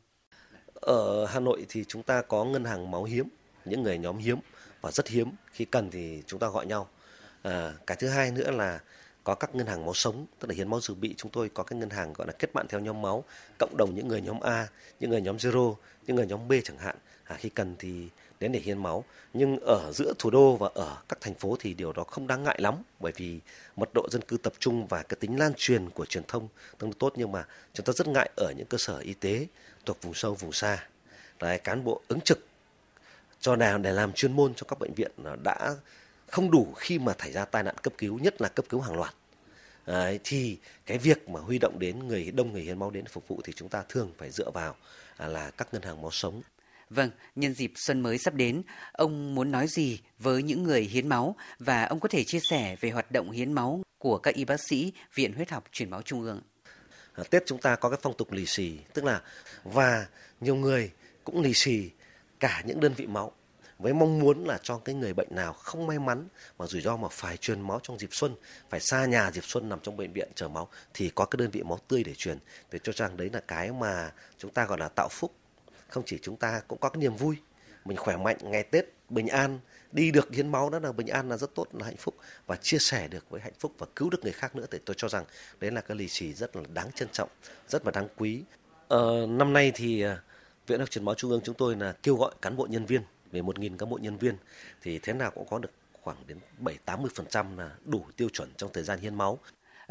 Ở Hà Nội thì chúng ta có ngân hàng máu hiếm, những người nhóm hiếm và rất hiếm. Khi cần thì chúng ta gọi nhau. À, cái thứ hai nữa là có các ngân hàng máu sống, tức là hiến máu dự bị. Chúng tôi có cái ngân hàng gọi là kết bạn theo nhóm máu, cộng đồng những người nhóm A, những người nhóm Zero, những người nhóm B chẳng hạn. À, khi cần thì đến để hiến máu nhưng ở giữa thủ đô và ở các thành phố thì điều đó không đáng ngại lắm bởi vì mật độ dân cư tập trung và cái tính lan truyền của truyền thông tương đối tốt nhưng mà chúng ta rất ngại ở những cơ sở y tế thuộc vùng sâu vùng xa Đấy, cán bộ ứng trực cho nào để làm chuyên môn cho các bệnh viện à, đã không đủ khi mà xảy ra tai nạn cấp cứu nhất là cấp cứu hàng loạt. Đấy, thì cái việc mà huy động đến người đông người hiến máu đến phục vụ thì chúng ta thường phải dựa vào à, là các ngân hàng máu sống. Vâng, nhân dịp xuân mới sắp đến, ông muốn nói gì với những người hiến máu? Và ông có thể chia sẻ về hoạt động hiến máu của các y bác sĩ Viện Huyết học Truyền máu Trung ương? À, Tết chúng ta có cái phong tục lì xì, tức là và nhiều người cũng lì xì cả những đơn vị máu với mong muốn là cho cái người bệnh nào không may mắn mà rủi ro mà phải truyền máu trong dịp xuân phải xa nhà dịp xuân nằm trong bệnh viện chờ máu thì có cái đơn vị máu tươi để truyền. Để cho rằng đấy là cái mà chúng ta gọi là tạo phúc. Không chỉ chúng ta cũng có cái niềm vui. Mình khỏe mạnh ngày Tết bình an đi được hiến máu đó là bình an là rất tốt là hạnh phúc. Và chia sẻ được với hạnh phúc và cứu được người khác nữa thì tôi cho rằng đấy là cái lì xì rất là đáng trân trọng rất là đáng quý. Ờ, năm nay thì ờ, viện học truyền máu trung ương chúng tôi là kêu gọi cán bộ nhân viên về 1.000 cán bộ nhân viên thì thế nào cũng có được khoảng đến 7-80% là đủ tiêu chuẩn trong thời gian hiến máu.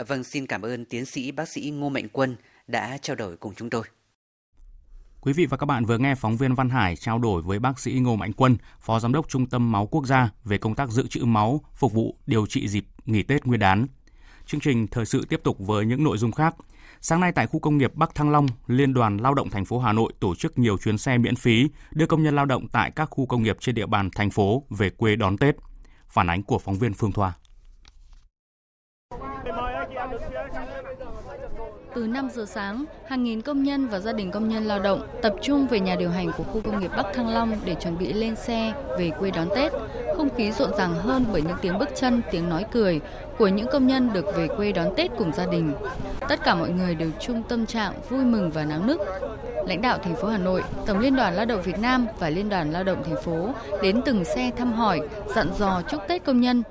Vâng, xin cảm ơn tiến sĩ bác sĩ Ngô Mạnh Quân đã trao đổi cùng chúng tôi. Quý vị và các bạn vừa nghe phóng viên Văn Hải trao đổi với bác sĩ Ngô Mạnh Quân, Phó Giám đốc Trung tâm Máu Quốc gia về công tác dự trữ máu phục vụ điều trị dịp nghỉ Tết Nguyên đán. Chương trình thời sự tiếp tục với những nội dung khác. Sáng nay tại khu công nghiệp Bắc Thăng Long, Liên đoàn Lao động thành phố Hà Nội tổ chức nhiều chuyến xe miễn phí đưa công nhân lao động tại các khu công nghiệp trên địa bàn thành phố về quê đón Tết. Phản ánh của phóng viên Phương Thoa. Từ 5 giờ sáng, hàng nghìn công nhân và gia đình công nhân lao động tập trung về nhà điều hành của khu công nghiệp Bắc Thăng Long để chuẩn bị lên xe về quê đón Tết. Không khí rộn ràng hơn bởi những tiếng bước chân, tiếng nói cười của những công nhân được về quê đón Tết cùng gia đình. Tất cả mọi người đều chung tâm trạng vui mừng và náo nức. Lãnh đạo thành phố Hà Nội, Tổng Liên đoàn Lao động Việt Nam và Liên đoàn Lao động thành phố đến từng xe thăm hỏi, dặn dò chúc Tết công nhân.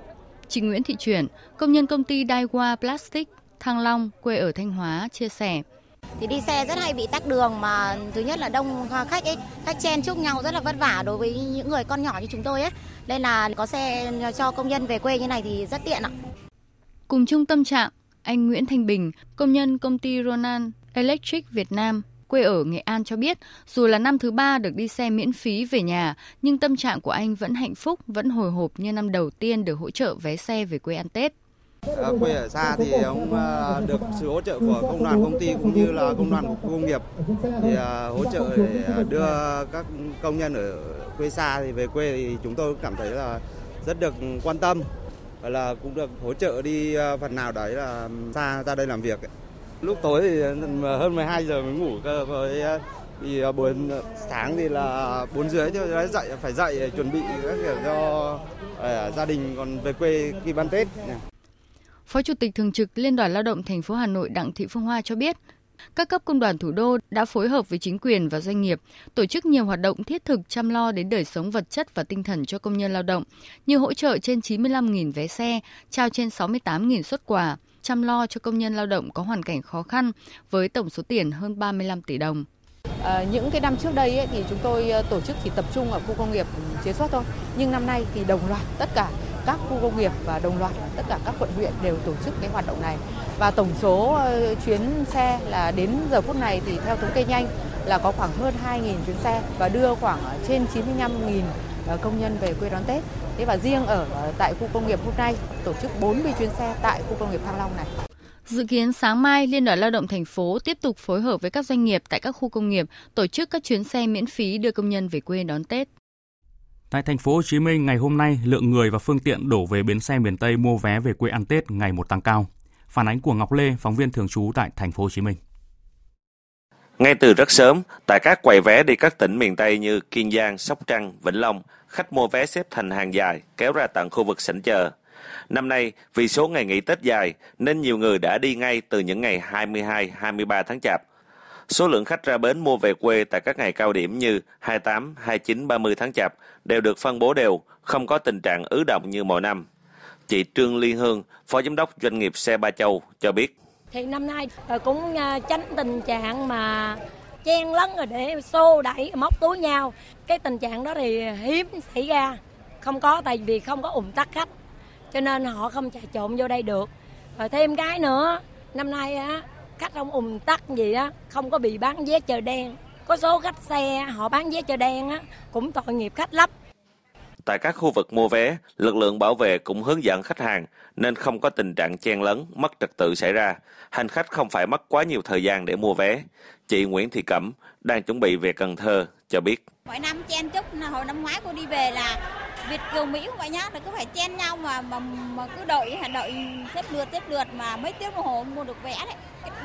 Chị Nguyễn Thị Chuyển, công nhân công ty Daiwa Plastic Thăng Long, quê ở Thanh Hóa, chia sẻ. Thì đi xe rất hay bị tắc đường mà thứ nhất là đông khách ấy, khách chen chúc nhau rất là vất vả đối với những người con nhỏ như chúng tôi ấy. Nên là có xe cho công nhân về quê như này thì rất tiện ạ. Cùng chung tâm trạng, anh Nguyễn Thanh Bình, công nhân công ty Ronan Electric Việt Nam, quê ở Nghệ An cho biết, dù là năm thứ ba được đi xe miễn phí về nhà, nhưng tâm trạng của anh vẫn hạnh phúc, vẫn hồi hộp như năm đầu tiên được hỗ trợ vé xe về quê ăn Tết. À, quê ở xa thì ông à, được sự hỗ trợ của công đoàn công ty cũng như là công đoàn của khu công nghiệp thì à, hỗ trợ để đưa các công nhân ở quê xa thì về quê thì chúng tôi cảm thấy là rất được quan tâm và là cũng được hỗ trợ đi phần nào đấy là xa ra đây làm việc. Lúc tối thì hơn 12 giờ mới ngủ cơ với thì buổi sáng thì là bốn rưỡi cho dậy phải dậy để chuẩn bị các kiểu cho gia đình còn về quê khi ban Tết. Phó Chủ tịch Thường trực Liên đoàn Lao động thành phố Hà Nội Đặng Thị Phương Hoa cho biết, các cấp công đoàn thủ đô đã phối hợp với chính quyền và doanh nghiệp tổ chức nhiều hoạt động thiết thực chăm lo đến đời sống vật chất và tinh thần cho công nhân lao động, như hỗ trợ trên 95.000 vé xe, trao trên 68.000 xuất quà, chăm lo cho công nhân lao động có hoàn cảnh khó khăn với tổng số tiền hơn 35 tỷ đồng. À, những cái năm trước đây ấy, thì chúng tôi ờ, tổ chức chỉ tập trung ở khu công nghiệp chế xuất thôi, nhưng năm nay thì đồng loạt tất cả các khu công nghiệp và đồng loạt tất cả các quận huyện đều tổ chức cái hoạt động này và tổng số ờ, chuyến xe là đến giờ phút này thì theo thống kê nhanh là có khoảng hơn 2.000 chuyến xe và đưa khoảng trên 95.000 ờ, công nhân về quê đón Tết. Thế và riêng ở ờ, tại khu công nghiệp hôm nay tổ chức 40 chuyến xe tại khu công nghiệp Thăng Long này. Dự kiến sáng mai, Liên đoàn Lao động thành phố tiếp tục phối hợp với các doanh nghiệp tại các khu công nghiệp tổ chức các chuyến xe miễn phí đưa công nhân về quê đón Tết. Tại thành phố Hồ Chí Minh ngày hôm nay, lượng người và phương tiện đổ về bến xe miền Tây mua vé về quê ăn Tết ngày một tăng cao. Phản ánh của Ngọc Lê, phóng viên thường trú tại thành phố Hồ Chí Minh. Ngay từ rất sớm, tại các quầy vé đi các tỉnh miền Tây như Kiên Giang, Sóc Trăng, Vĩnh Long, khách mua vé xếp thành hàng dài, kéo ra tận khu vực sảnh chờ. Năm nay, vì số ngày nghỉ Tết dài, nên nhiều người đã đi ngay từ những ngày 22, 23 tháng Chạp. Số lượng khách ra bến mua về quê tại các ngày cao điểm như 28, 29, 30 tháng Chạp đều được phân bố đều, không có tình trạng ứ động như mọi năm. Chị Trương Liên Hương, Phó Giám đốc Doanh nghiệp Xe Ba Châu cho biết. Thì năm nay ờ, cũng ờ, tránh tình trạng mà chen lấn rồi để xô đẩy móc túi nhau. Cái tình trạng đó thì hiếm xảy ra. Không có tại vì không có ủng tắc khách. Cho nên họ không chạy trộn vô đây được. Rồi thêm cái nữa, năm nay á khách không ùn tắc gì á không có bị bán vé chờ đen có số khách xe họ bán vé chờ đen á cũng tội nghiệp khách lắm Tại các khu vực mua vé, lực lượng bảo vệ cũng hướng dẫn khách hàng nên không có tình trạng chen lấn, mất trật tự xảy ra. Hành khách không phải mất quá nhiều thời gian để mua vé. Chị Nguyễn Thị Cẩm đang chuẩn bị về Cần Thơ cho biết. Mỗi năm chen chúc hồi năm ngoái cô đi về là Việt kiều Mỹ không vậy nhá, là cứ phải chen nhau mà mà, mà cứ đợi đợi xếp lượt xếp lượt mà mấy tiếng đồng hồ mua được vé đấy.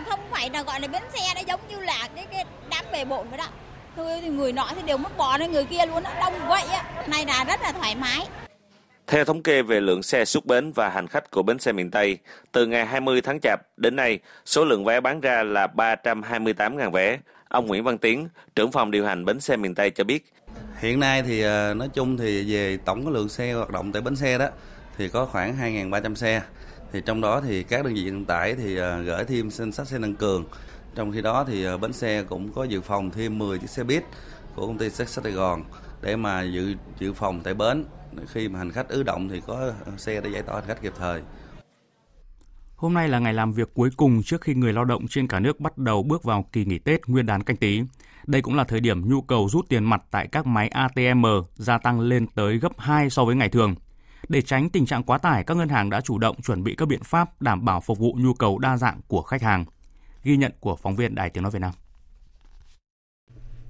Không phải là gọi là bến xe đấy giống như là cái cái đám bề bộn vậy đó. Thôi thì người nọ thì đều mất bỏ lên người kia luôn, đông vậy á. Này là rất là thoải mái. Theo thống kê về lượng xe xuất bến và hành khách của bến xe miền Tây, từ ngày 20 tháng Chạp đến nay, số lượng vé bán ra là 328.000 vé. Ông Nguyễn Văn Tiến, trưởng phòng điều hành bến xe miền Tây cho biết. Hiện nay thì ờ, nói chung thì về tổng lượng xe hoạt động tại bến xe đó thì có khoảng 2.300 xe. Thì trong đó thì các đơn vị vận tải thì ờ, gửi thêm danh sách xe nâng cường. Trong khi đó thì ờ, bến xe cũng có dự phòng thêm 10 chiếc xe buýt của công ty xe Sài Gòn để mà dự dự phòng tại bến khi mà hành khách ứ động thì có xe để giải tỏa hành khách kịp thời. Hôm nay là ngày làm việc cuối cùng trước khi người lao động trên cả nước bắt đầu bước vào kỳ nghỉ Tết Nguyên đán canh tí. Đây cũng là thời điểm nhu cầu rút tiền mặt tại các máy ATM gia tăng lên tới gấp 2 so với ngày thường. Để tránh tình trạng quá tải, các ngân hàng đã chủ động chuẩn bị các biện pháp đảm bảo phục vụ nhu cầu đa dạng của khách hàng. Ghi nhận của phóng viên Đài Tiếng Nói Việt Nam.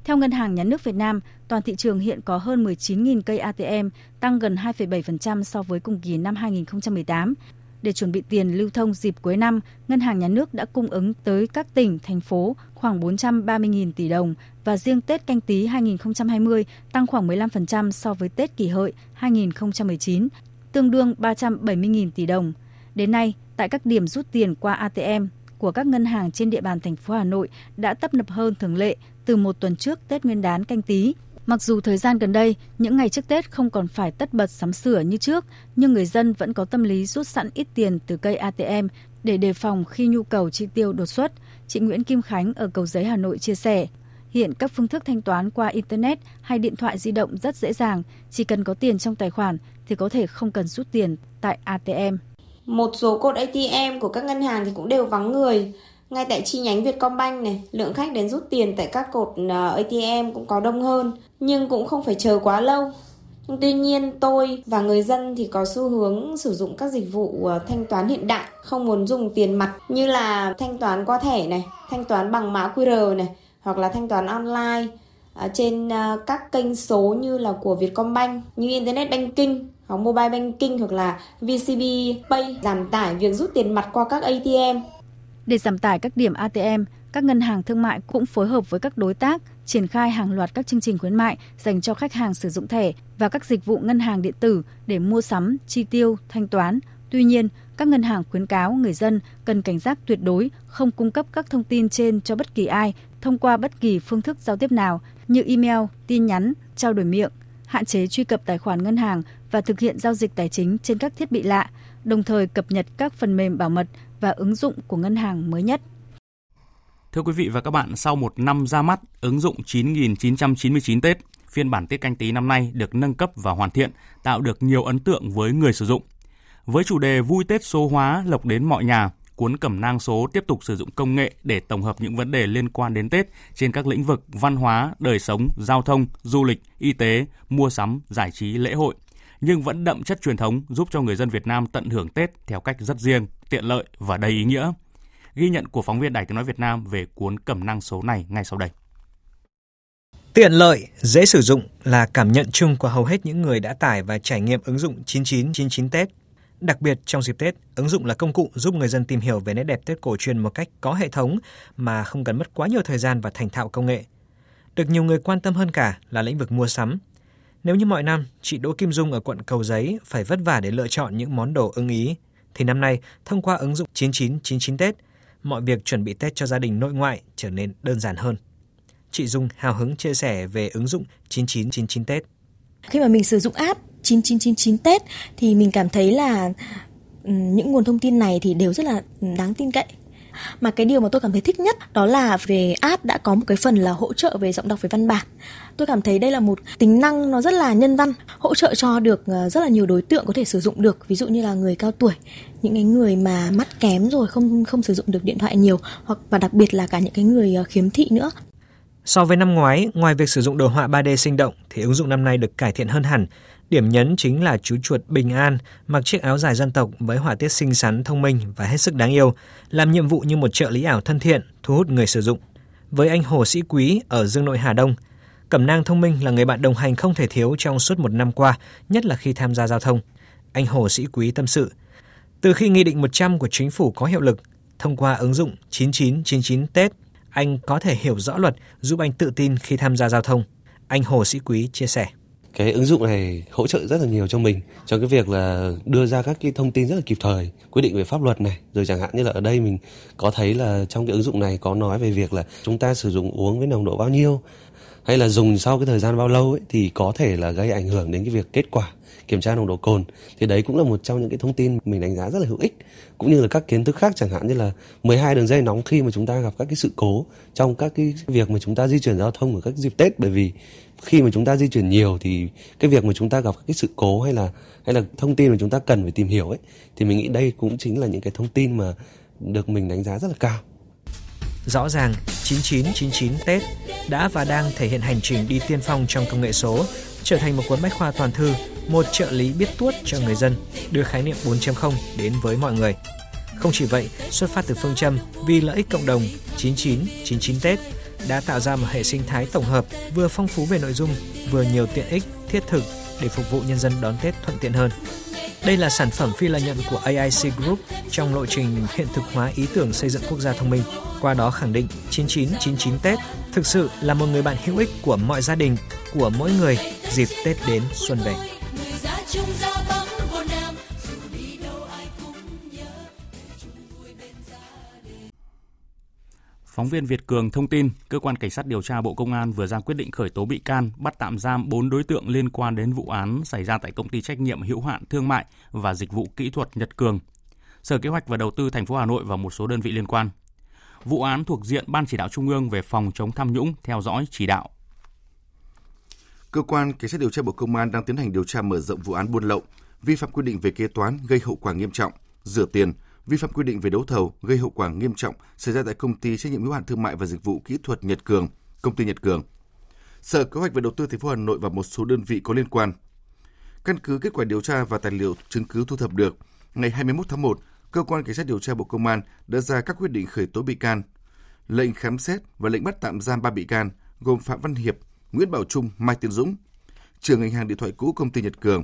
Theo Ngân hàng Nhà nước Việt Nam, toàn thị trường hiện có hơn 19.000 cây ATM, tăng gần 2,7% so với cùng kỳ năm 2018. Để chuẩn bị tiền lưu thông dịp cuối năm, Ngân hàng Nhà nước đã cung ứng tới các tỉnh, thành phố khoảng 430.000 tỷ đồng và riêng Tết canh tí 2020 tăng khoảng 15% so với Tết kỷ hợi 2019, tương đương 370.000 tỷ đồng. Đến nay, tại các điểm rút tiền qua ATM của các ngân hàng trên địa bàn thành phố Hà Nội đã tấp nập hơn thường lệ từ một tuần trước Tết Nguyên đán canh tí. Mặc dù thời gian gần đây, những ngày trước Tết không còn phải tất bật sắm sửa như trước, nhưng người dân vẫn có tâm lý rút sẵn ít tiền từ cây ATM để đề phòng khi nhu cầu chi tiêu đột xuất. Chị Nguyễn Kim Khánh ở Cầu Giấy Hà Nội chia sẻ, hiện các phương thức thanh toán qua Internet hay điện thoại di động rất dễ dàng, chỉ cần có tiền trong tài khoản thì có thể không cần rút tiền tại ATM. Một số cột ATM của các ngân hàng thì cũng đều vắng người. Ngay tại chi nhánh Vietcombank này, lượng khách đến rút tiền tại các cột ờ, ATM cũng có đông hơn, nhưng cũng không phải chờ quá lâu. Tuy nhiên, tôi và người dân thì có xu hướng sử dụng các dịch vụ ờ, thanh toán hiện đại, không muốn dùng tiền mặt như là thanh toán qua thẻ này, thanh toán bằng mã QR này, hoặc là thanh toán online ờ, trên ờ, các kênh số như là của Vietcombank, như Internet Banking hoặc Mobile Banking hoặc là VCB Pay giảm tải việc rút tiền mặt qua các ATM. Để giảm tải các điểm ATM, các ngân hàng thương mại cũng phối hợp với các đối tác triển khai hàng loạt các chương trình khuyến mại dành cho khách hàng sử dụng thẻ và các dịch vụ ngân hàng điện tử để mua sắm, chi tiêu, thanh toán. Tuy nhiên, các ngân hàng khuyến cáo người dân cần cảnh giác tuyệt đối không cung cấp các thông tin trên cho bất kỳ ai thông qua bất kỳ phương thức giao tiếp nào như email, tin nhắn, trao đổi miệng, hạn chế truy cập tài khoản ngân hàng và thực hiện giao dịch tài chính trên các thiết bị lạ, đồng thời cập nhật các phần mềm bảo mật và ứng dụng của ngân hàng mới nhất. Thưa quý vị và các bạn, sau một năm ra mắt, ứng dụng 9999 Tết, phiên bản Tết canh tí năm nay được nâng cấp và hoàn thiện, tạo được nhiều ấn tượng với người sử dụng. Với chủ đề vui Tết số hóa lộc đến mọi nhà, cuốn cẩm nang số tiếp tục sử dụng công nghệ để tổng hợp những vấn đề liên quan đến Tết trên các lĩnh vực văn hóa, đời sống, giao thông, du lịch, y tế, mua sắm, giải trí, lễ hội nhưng vẫn đậm chất truyền thống giúp cho người dân Việt Nam tận hưởng Tết theo cách rất riêng, tiện lợi và đầy ý nghĩa. Ghi nhận của phóng viên Đài Tiếng Nói Việt Nam về cuốn cẩm năng số này ngay sau đây. Tiện lợi, dễ sử dụng là cảm nhận chung của hầu hết những người đã tải và trải nghiệm ứng dụng 9999 Tết. Đặc biệt trong dịp Tết, ứng dụng là công cụ giúp người dân tìm hiểu về nét đẹp Tết cổ truyền một cách có hệ thống mà không cần mất quá nhiều thời gian và thành thạo công nghệ. Được nhiều người quan tâm hơn cả là lĩnh vực mua sắm, nếu như mọi năm, chị Đỗ Kim Dung ở quận Cầu Giấy phải vất vả để lựa chọn những món đồ ưng ý, thì năm nay, thông qua ứng dụng 9999 Tết, mọi việc chuẩn bị Tết cho gia đình nội ngoại trở nên đơn giản hơn. Chị Dung hào hứng chia sẻ về ứng dụng 9999 Tết. Khi mà mình sử dụng app 9999 Tết thì mình cảm thấy là ừ, những nguồn thông tin này thì đều rất là đáng tin cậy mà cái điều mà tôi cảm thấy thích nhất đó là về app đã có một cái phần là hỗ trợ về giọng đọc về văn bản tôi cảm thấy đây là một tính năng nó rất là nhân văn hỗ trợ cho được ờ, rất là nhiều đối tượng có thể sử dụng được. Ví dụ như là người cao tuổi những cái người mà mắt kém rồi không không sử dụng được điện thoại nhiều hoặc và đặc biệt là cả những cái người ờ, khiếm thị nữa. So với năm ngoái, ngoài việc sử dụng đồ họa 3D sinh động thì ứng dụng năm nay được cải thiện hơn hẳn. Điểm nhấn chính là chú chuột Bình An mặc chiếc áo dài dân tộc với họa tiết xinh xắn, thông minh và hết sức đáng yêu, làm nhiệm vụ như một trợ lý ảo thân thiện, thu hút người sử dụng. Với anh Hồ Sĩ Quý ở Dương Nội Hà Đông, Cẩm nang thông minh là người bạn đồng hành không thể thiếu trong suốt một năm qua, nhất là khi tham gia giao thông. Anh Hồ Sĩ Quý tâm sự, từ khi Nghị định 100 của chính phủ có hiệu lực, thông qua ứng dụng 9999 Tết, anh có thể hiểu rõ luật giúp anh tự tin khi tham gia giao thông. Anh Hồ Sĩ Quý chia sẻ cái ứng dụng này hỗ trợ rất là nhiều cho mình cho cái việc là đưa ra các cái thông tin rất là kịp thời quy định về pháp luật này rồi chẳng hạn như là ở đây mình có thấy là trong cái ứng dụng này có nói về việc là chúng ta sử dụng uống với nồng độ bao nhiêu hay là dùng sau cái thời gian bao lâu ấy, thì có thể là gây ảnh hưởng đến cái việc kết quả kiểm tra nồng độ cồn. Thì đấy cũng là một trong những cái thông tin mình đánh giá rất là hữu ích. Cũng như là các kiến thức khác chẳng hạn, như là 12 đường dây nóng khi mà chúng ta gặp các cái sự cố trong các cái việc mà chúng ta di chuyển giao thông ở các dịp Tết. Bởi vì khi mà chúng ta di chuyển nhiều thì cái việc mà chúng ta gặp các cái sự cố hay là hay là thông tin mà chúng ta cần phải tìm hiểu ấy, thì mình nghĩ đây cũng chính là những cái thông tin mà được mình đánh giá rất là cao. Rõ ràng 9999 Tết đã và đang thể hiện hành trình đi tiên phong trong công nghệ số, trở thành một cuốn bách khoa toàn thư, một trợ lý biết tuốt cho người dân, đưa khái niệm 4.0 đến với mọi người. Không chỉ vậy, xuất phát từ phương châm vì lợi ích cộng đồng 9999 Tết đã tạo ra một hệ sinh thái tổng hợp vừa phong phú về nội dung, vừa nhiều tiện ích thiết thực để phục vụ nhân dân đón Tết thuận tiện hơn. Đây là sản phẩm phi lợi nhuận của AIC Group trong lộ trình hiện thực hóa ý tưởng xây dựng quốc gia thông minh. Qua đó khẳng định 9999 Tết thực sự là một người bạn hữu ích của mọi gia đình, của mỗi người dịp Tết đến xuân về. Phóng viên Việt Cường thông tin, cơ quan cảnh sát điều tra Bộ Công an vừa ra quyết định khởi tố bị can, bắt tạm giam 4 đối tượng liên quan đến vụ án xảy ra tại công ty trách nhiệm hữu hạn thương mại và dịch vụ kỹ thuật Nhật Cường. Sở Kế hoạch và Đầu tư thành phố Hà Nội và một số đơn vị liên quan. Vụ án thuộc diện Ban chỉ đạo Trung ương về phòng chống tham nhũng theo dõi chỉ đạo. Cơ quan cảnh sát điều tra Bộ Công an đang tiến hành điều tra mở rộng vụ án buôn lậu, vi phạm quy định về kế toán gây hậu quả nghiêm trọng, rửa tiền, vi phạm quy định về đấu thầu gây hậu quả nghiêm trọng xảy ra tại công ty trách nhiệm hữu hạn thương mại và dịch vụ kỹ thuật Nhật Cường, công ty Nhật Cường. Sở Kế hoạch và Đầu tư thành phố Hà Nội và một số đơn vị có liên quan. Căn cứ kết quả điều tra và tài liệu chứng cứ thu thập được, ngày 21 tháng 1, cơ quan cảnh sát điều tra Bộ Công an đã ra các quyết định khởi tố bị can, lệnh khám xét và lệnh bắt tạm giam ba bị can gồm Phạm Văn Hiệp, Nguyễn Bảo Trung, Mai Tiến Dũng, trưởng ngành hàng điện thoại cũ công ty Nhật Cường.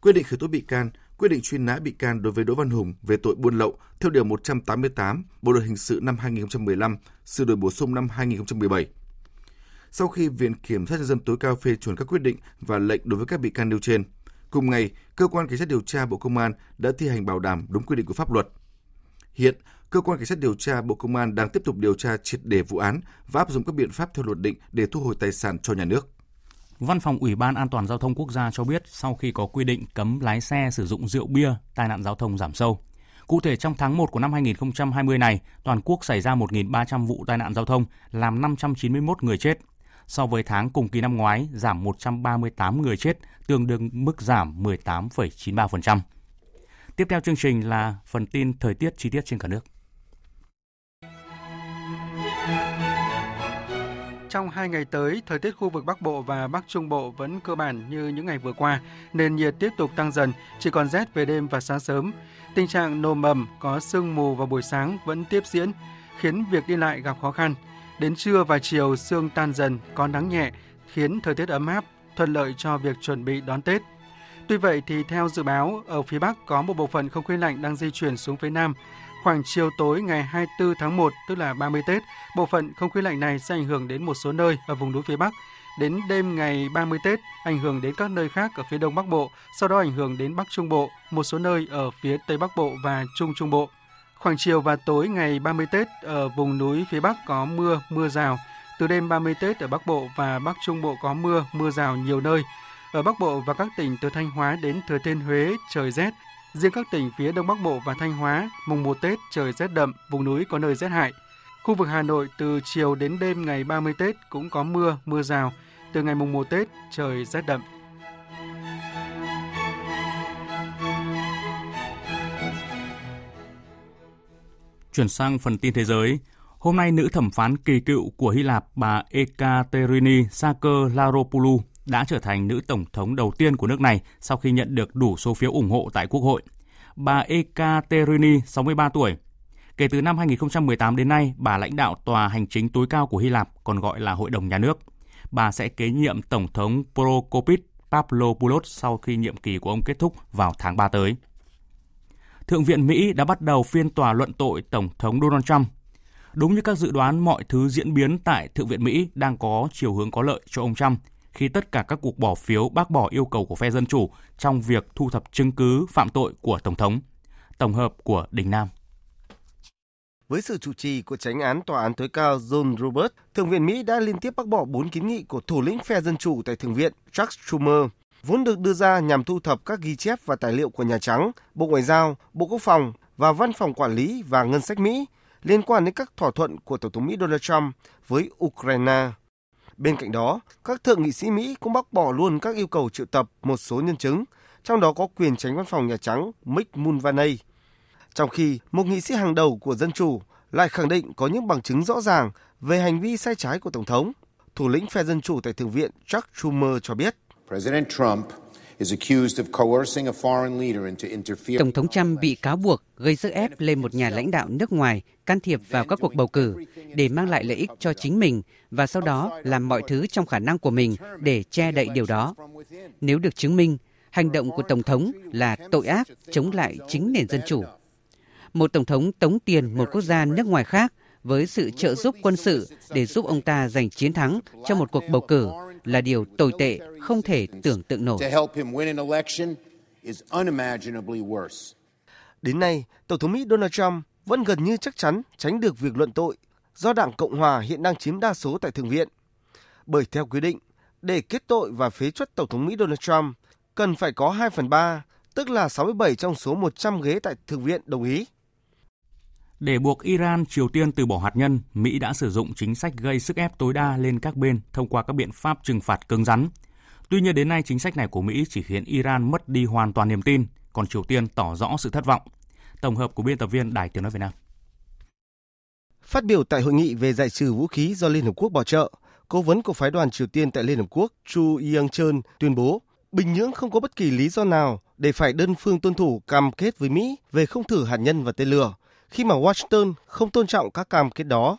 Quyết định khởi tố bị can quyết định truy nã bị can đối với Đỗ Văn Hùng về tội buôn lậu theo điều 188 Bộ luật hình sự năm 2015, sửa đổi bổ sung năm 2017. Sau khi Viện Kiểm sát nhân dân tối cao phê chuẩn các quyết định và lệnh đối với các bị can nêu trên, cùng ngày, cơ quan cảnh sát điều tra Bộ Công an đã thi hành bảo đảm đúng quy định của pháp luật. Hiện, cơ quan cảnh sát điều tra Bộ Công an đang tiếp tục điều tra triệt đề vụ án và áp dụng các biện pháp theo luật định để thu hồi tài sản cho nhà nước. Văn phòng Ủy ban An toàn giao thông quốc gia cho biết sau khi có quy định cấm lái xe sử dụng rượu bia, tai nạn giao thông giảm sâu. Cụ thể trong tháng 1 của năm 2020 này, toàn quốc xảy ra 1.300 vụ tai nạn giao thông, làm 591 người chết. So với tháng cùng kỳ năm ngoái, giảm 138 người chết, tương đương mức giảm 18,93%. Tiếp theo chương trình là phần tin thời tiết chi tiết trên cả nước. Trong hai ngày tới, thời tiết khu vực Bắc Bộ và Bắc Trung Bộ vẫn cơ bản như những ngày vừa qua, nền nhiệt tiếp tục tăng dần, chỉ còn rét về đêm và sáng sớm. Tình trạng nồm ẩm có sương mù vào buổi sáng vẫn tiếp diễn, khiến việc đi lại gặp khó khăn. Đến trưa và chiều sương tan dần, có nắng nhẹ, khiến thời tiết ấm áp, thuận lợi cho việc chuẩn bị đón Tết. Tuy vậy thì theo dự báo, ở phía Bắc có một bộ phận không khí lạnh đang di chuyển xuống phía Nam, Khoảng chiều tối ngày 24 tháng 1, tức là 30 Tết, bộ phận không khí lạnh này sẽ ảnh hưởng đến một số nơi ở vùng núi phía Bắc. Đến đêm ngày 30 Tết, ảnh hưởng đến các nơi khác ở phía Đông Bắc Bộ, sau đó ảnh hưởng đến Bắc Trung Bộ, một số nơi ở phía Tây Bắc Bộ và Trung Trung Bộ. Khoảng chiều và tối ngày 30 Tết, ở vùng núi phía Bắc có mưa, mưa rào. Từ đêm 30 Tết ở Bắc Bộ và Bắc Trung Bộ có mưa, mưa rào nhiều nơi. Ở Bắc Bộ và các tỉnh từ Thanh Hóa đến Thừa Thiên Huế trời rét, Riêng các tỉnh phía Đông Bắc Bộ và Thanh Hóa, mùng 1 Tết trời rét đậm, vùng núi có nơi rét hại. Khu vực Hà Nội từ chiều đến đêm ngày 30 Tết cũng có mưa, mưa rào. Từ ngày mùng 1 Tết trời rét đậm. Chuyển sang phần tin thế giới. Hôm nay, nữ thẩm phán kỳ cựu của Hy Lạp bà Ekaterini Sakellaropoulou đã trở thành nữ tổng thống đầu tiên của nước này sau khi nhận được đủ số phiếu ủng hộ tại Quốc hội. Bà Ekaterini, 63 tuổi. Kể từ năm 2018 đến nay, bà lãnh đạo tòa hành chính tối cao của Hy Lạp, còn gọi là Hội đồng Nhà nước. Bà sẽ kế nhiệm Tổng thống Prokopis Pavlopoulos sau khi nhiệm kỳ của ông kết thúc vào tháng 3 tới. Thượng viện Mỹ đã bắt đầu phiên tòa luận tội Tổng thống Donald Trump. Đúng như các dự đoán, mọi thứ diễn biến tại Thượng viện Mỹ đang có chiều hướng có lợi cho ông Trump khi tất cả các cuộc bỏ phiếu bác bỏ yêu cầu của phe Dân Chủ trong việc thu thập chứng cứ phạm tội của Tổng thống. Tổng hợp của Đình Nam. Với sự chủ trì của tránh án tòa án tối cao John Roberts, Thượng viện Mỹ đã liên tiếp bác bỏ bốn kiến nghị của thủ lĩnh phe Dân Chủ tại Thượng viện Chuck Schumer, vốn được đưa ra nhằm thu thập các ghi chép và tài liệu của Nhà Trắng, Bộ Ngoại giao, Bộ Quốc phòng và Văn phòng Quản lý và Ngân sách Mỹ liên quan đến các thỏa thuận của Tổng thống Mỹ Donald Trump với Ukraine. Bên cạnh đó, các thượng nghị sĩ Mỹ cũng bác bỏ luôn các yêu cầu triệu tập một số nhân chứng, trong đó có quyền tránh văn phòng Nhà Trắng Mick Mulvaney. Trong khi một nghị sĩ hàng đầu của Dân Chủ lại khẳng định có những bằng chứng rõ ràng về hành vi sai trái của Tổng thống, thủ lĩnh phe Dân Chủ tại Thượng viện Chuck Schumer cho biết. President Trump Tổng thống Trump bị cáo buộc gây sức ép lên một nhà lãnh đạo nước ngoài can thiệp vào các cuộc bầu cử để mang lại lợi ích cho chính mình và sau đó làm mọi thứ trong khả năng của mình để che đậy điều đó. Nếu được chứng minh, hành động của Tổng thống là tội ác chống lại chính nền dân chủ. Một Tổng thống tống tiền một quốc gia nước ngoài khác với sự trợ giúp quân sự để giúp ông ta giành chiến thắng trong một cuộc bầu cử là điều tồi tệ không thể tưởng tượng nổi. Đến nay, Tổng thống Mỹ Donald Trump vẫn gần như chắc chắn tránh được việc luận tội do Đảng Cộng Hòa hiện đang chiếm đa số tại Thượng viện. Bởi theo quy định, để kết tội và phế truất Tổng thống Mỹ Donald Trump, cần phải có 2 phần 3, tức là 67 trong số 100 ghế tại Thượng viện đồng ý. Để buộc Iran, Triều Tiên từ bỏ hạt nhân, Mỹ đã sử dụng chính sách gây sức ép tối đa lên các bên thông qua các biện pháp trừng phạt cứng rắn. Tuy nhiên đến nay chính sách này của Mỹ chỉ khiến Iran mất đi hoàn toàn niềm tin, còn Triều Tiên tỏ rõ sự thất vọng. Tổng hợp của biên tập viên Đài Tiếng nói Việt Nam. Phát biểu tại hội nghị về giải trừ vũ khí do Liên Hợp Quốc bảo trợ, cố vấn của phái đoàn Triều Tiên tại Liên Hợp Quốc Chu Yang Chun tuyên bố Bình Nhưỡng không có bất kỳ lý do nào để phải đơn phương tuân thủ cam kết với Mỹ về không thử hạt nhân và tên lửa, khi mà Washington không tôn trọng các cam kết đó.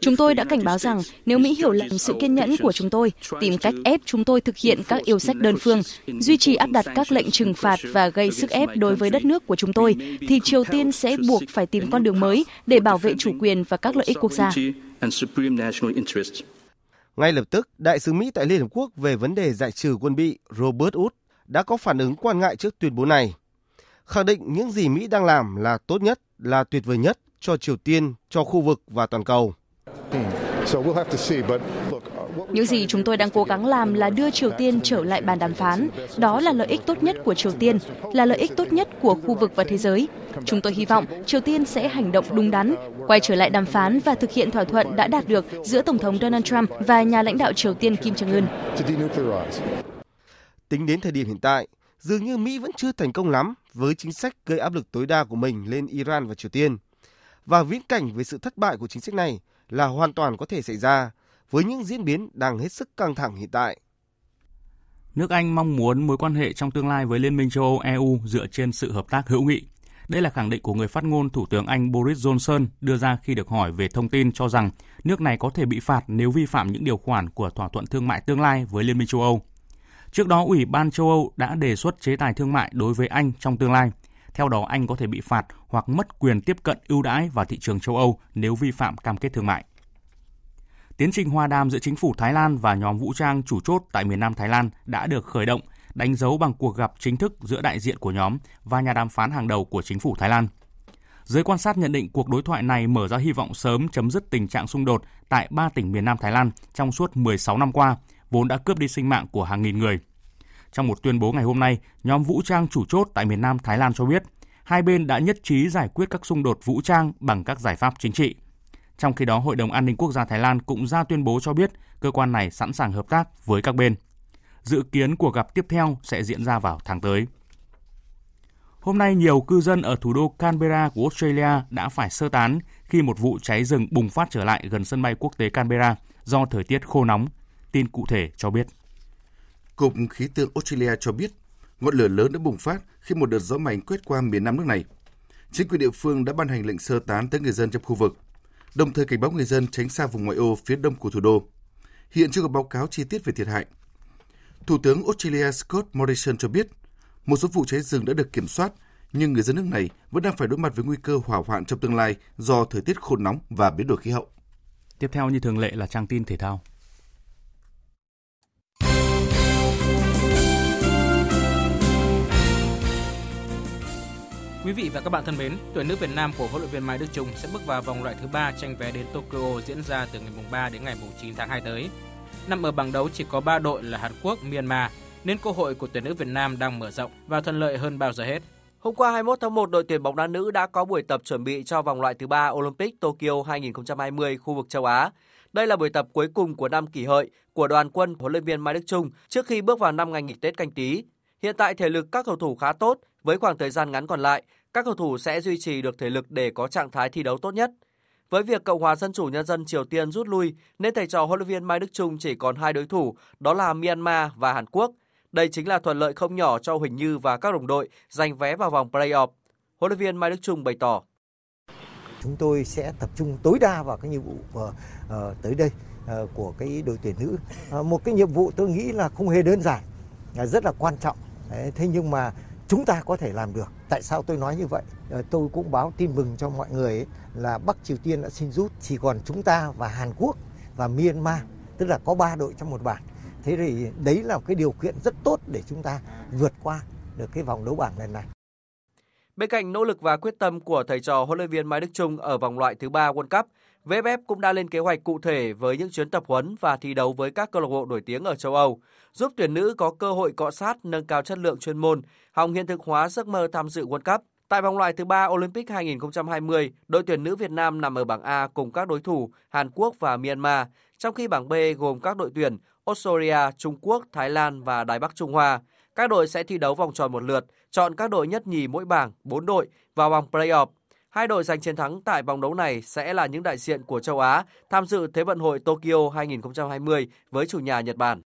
Chúng tôi đã cảnh báo rằng nếu Mỹ hiểu lầm sự kiên nhẫn của chúng tôi, tìm cách ép chúng tôi thực hiện các yêu sách đơn phương, duy trì áp đặt các lệnh trừng phạt và gây sức ép đối với đất nước của chúng tôi, thì Triều Tiên sẽ buộc phải tìm con đường mới để bảo vệ chủ quyền và các lợi ích quốc gia. Ngay lập tức, Đại sứ Mỹ tại Liên Hợp Quốc về vấn đề giải trừ quân bị Robert Wood đã có phản ứng quan ngại trước tuyên bố này. Khẳng định những gì Mỹ đang làm là tốt nhất, là tuyệt vời nhất cho Triều Tiên, cho khu vực và toàn cầu. Những gì chúng tôi đang cố gắng làm là đưa Triều Tiên trở lại bàn đàm phán. Đó là lợi ích tốt nhất của Triều Tiên, là lợi ích tốt nhất của khu vực và thế giới. Chúng tôi hy vọng Triều Tiên sẽ hành động đúng đắn, quay trở lại đàm phán và thực hiện thỏa thuận đã đạt được giữa Tổng thống Donald Trump và nhà lãnh đạo Triều Tiên Kim Jong-un. Tính đến thời điểm hiện tại, dường như Mỹ vẫn chưa thành công lắm với chính sách gây áp lực tối đa của mình lên Iran và Triều Tiên. Và viễn cảnh về sự thất bại của chính sách này là hoàn toàn có thể xảy ra với những diễn biến đang hết sức căng thẳng hiện tại. Nước Anh mong muốn mối quan hệ trong tương lai với Liên minh châu Âu EU dựa trên sự hợp tác hữu nghị. Đây là khẳng định của người phát ngôn Thủ tướng Anh Boris Johnson đưa ra khi được hỏi về thông tin cho rằng nước này có thể bị phạt nếu vi phạm những điều khoản của thỏa thuận thương mại tương lai với Liên minh châu Âu. Trước đó, Ủy ban châu Âu đã đề xuất chế tài thương mại đối với Anh trong tương lai. Theo đó, Anh có thể bị phạt hoặc mất quyền tiếp cận ưu đãi vào thị trường châu Âu nếu vi phạm cam kết thương mại. Tiến trình hòa đàm giữa chính phủ Thái Lan và nhóm vũ trang chủ chốt tại miền Nam Thái Lan đã được khởi động, đánh dấu bằng cuộc gặp chính thức giữa đại diện của nhóm và nhà đàm phán hàng đầu của chính phủ Thái Lan. Giới quan sát nhận định cuộc đối thoại này mở ra hy vọng sớm chấm dứt tình trạng xung đột tại ba tỉnh miền Nam Thái Lan trong suốt 16 năm qua, vốn đã cướp đi sinh mạng của hàng nghìn người. Trong một tuyên bố ngày hôm nay, nhóm vũ trang chủ chốt tại miền Nam Thái Lan cho biết, hai bên đã nhất trí giải quyết các xung đột vũ trang bằng các giải pháp chính trị. Trong khi đó, Hội đồng An ninh Quốc gia Thái Lan cũng ra tuyên bố cho biết cơ quan này sẵn sàng hợp tác với các bên. Dự kiến cuộc gặp tiếp theo sẽ diễn ra vào tháng tới. Hôm nay, nhiều cư dân ở thủ đô Canberra của Australia đã phải sơ tán khi một vụ cháy rừng bùng phát trở lại gần sân bay quốc tế Canberra do thời tiết khô nóng. Tin cụ thể cho biết. Cục Khí tượng Australia cho biết ngọn lửa lớn đã bùng phát khi một đợt gió mạnh quét qua miền nam nước này. Chính quyền địa phương đã ban hành lệnh sơ tán tới người dân trong khu vực, đồng thời cảnh báo người dân tránh xa vùng ngoại ô phía đông của thủ đô. Hiện chưa có báo cáo chi tiết về thiệt hại. Thủ tướng Australia Scott Morrison cho biết, một số vụ cháy rừng đã được kiểm soát, nhưng người dân nước này vẫn đang phải đối mặt với nguy cơ hỏa hoạn trong tương lai do thời tiết khô nóng và biến đổi khí hậu. Tiếp theo như thường lệ là trang tin thể thao. Quý vị và các bạn thân mến, tuyển nữ Việt Nam của huấn luyện viên Mai Đức Chung sẽ bước vào vòng loại thứ 3 tranh vé đến Tokyo diễn ra từ ngày mùng 3 đến ngày mùng 9 tháng 2 tới. Nằm ở bảng đấu chỉ có 3 đội là Hàn Quốc, Myanmar, nên cơ hội của tuyển nữ Việt Nam đang mở rộng và thuận lợi hơn bao giờ hết. Hôm qua 21 tháng 1, đội tuyển bóng đá nữ đã có buổi tập chuẩn bị cho vòng loại thứ 3 Olympic Tokyo 2020 khu vực châu Á. Đây là buổi tập cuối cùng của năm kỷ hợi của đoàn quân huấn luyện viên Mai Đức Chung trước khi bước vào năm ngày nghỉ Tết canh tí. Hiện tại thể lực các cầu thủ khá tốt, với khoảng thời gian ngắn còn lại, các cầu thủ sẽ duy trì được thể lực để có trạng thái thi đấu tốt nhất. Với việc Cộng hòa Dân chủ Nhân dân Triều Tiên rút lui, nên thầy trò huấn luyện viên Mai Đức Chung chỉ còn hai đối thủ, đó là Myanmar và Hàn Quốc. Đây chính là thuận lợi không nhỏ cho Huỳnh Như và các đồng đội giành vé vào vòng play-off. Huấn luyện viên Mai Đức Chung bày tỏ. Chúng tôi sẽ tập trung tối đa vào cái nhiệm vụ uh, uh, tới đây uh, của cái đội tuyển nữ. Uh, một cái nhiệm vụ tôi nghĩ là không hề đơn giản, uh, rất là quan trọng. Đấy, thế nhưng mà chúng ta có thể làm được. Tại sao tôi nói như vậy? Ờ, tôi cũng báo tin mừng cho mọi người ấy, là Bắc Triều Tiên đã xin rút, chỉ còn chúng ta và Hàn Quốc và Myanmar, tức là có ba đội trong một bảng. Thế thì đấy là một cái điều kiện rất tốt để chúng ta vượt qua được cái vòng đấu bảng lần này. Bên cạnh nỗ lực và quyết tâm của thầy trò huấn luyện viên Mai Đức Chung ở vòng loại thứ ba World Cup, VFF cũng đã lên kế hoạch cụ thể với những chuyến tập huấn và thi đấu với các câu lạc bộ nổi tiếng ở châu Âu, giúp tuyển nữ có cơ hội cọ sát nâng cao chất lượng chuyên môn, hòng hiện thực hóa giấc mơ tham dự World Cup. Tại vòng loại thứ ba Olympic 2020, đội tuyển nữ Việt Nam nằm ở bảng A cùng các đối thủ Hàn Quốc và Myanmar, trong khi bảng B gồm các đội tuyển Australia, Trung Quốc, Thái Lan và Đài Bắc Trung Hoa. Các đội sẽ thi đấu vòng tròn một lượt, chọn các đội nhất nhì mỗi bảng, 4 đội vào vòng playoff Hai đội giành chiến thắng tại vòng đấu này sẽ là những đại diện của châu Á tham dự Thế vận hội Tokyo 2020 với chủ nhà Nhật Bản.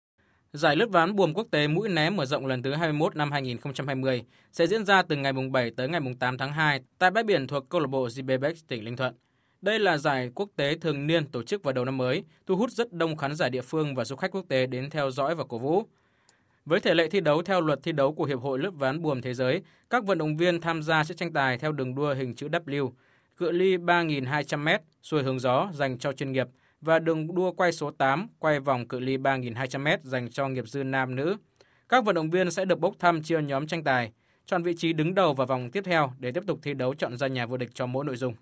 Giải lướt ván buồm quốc tế mũi né mở rộng lần thứ 21 năm 2020 sẽ diễn ra từ ngày 7 tới ngày 8 tháng 2 tại bãi biển thuộc câu lạc bộ GBX tỉnh Ninh Thuận. Đây là giải quốc tế thường niên tổ chức vào đầu năm mới, thu hút rất đông khán giả địa phương và du khách quốc tế đến theo dõi và cổ vũ. Với thể lệ thi đấu theo luật thi đấu của Hiệp hội lướt ván buồm thế giới, các vận động viên tham gia sẽ tranh tài theo đường đua hình chữ W, cự ly 3.200m xuôi hướng gió dành cho chuyên nghiệp và đường đua quay số 8 quay vòng cự ly 3.200m dành cho nghiệp dư nam nữ. Các vận động viên sẽ được bốc thăm chia nhóm tranh tài, chọn vị trí đứng đầu vào vòng tiếp theo để tiếp tục thi đấu chọn ra nhà vô địch cho mỗi nội dung.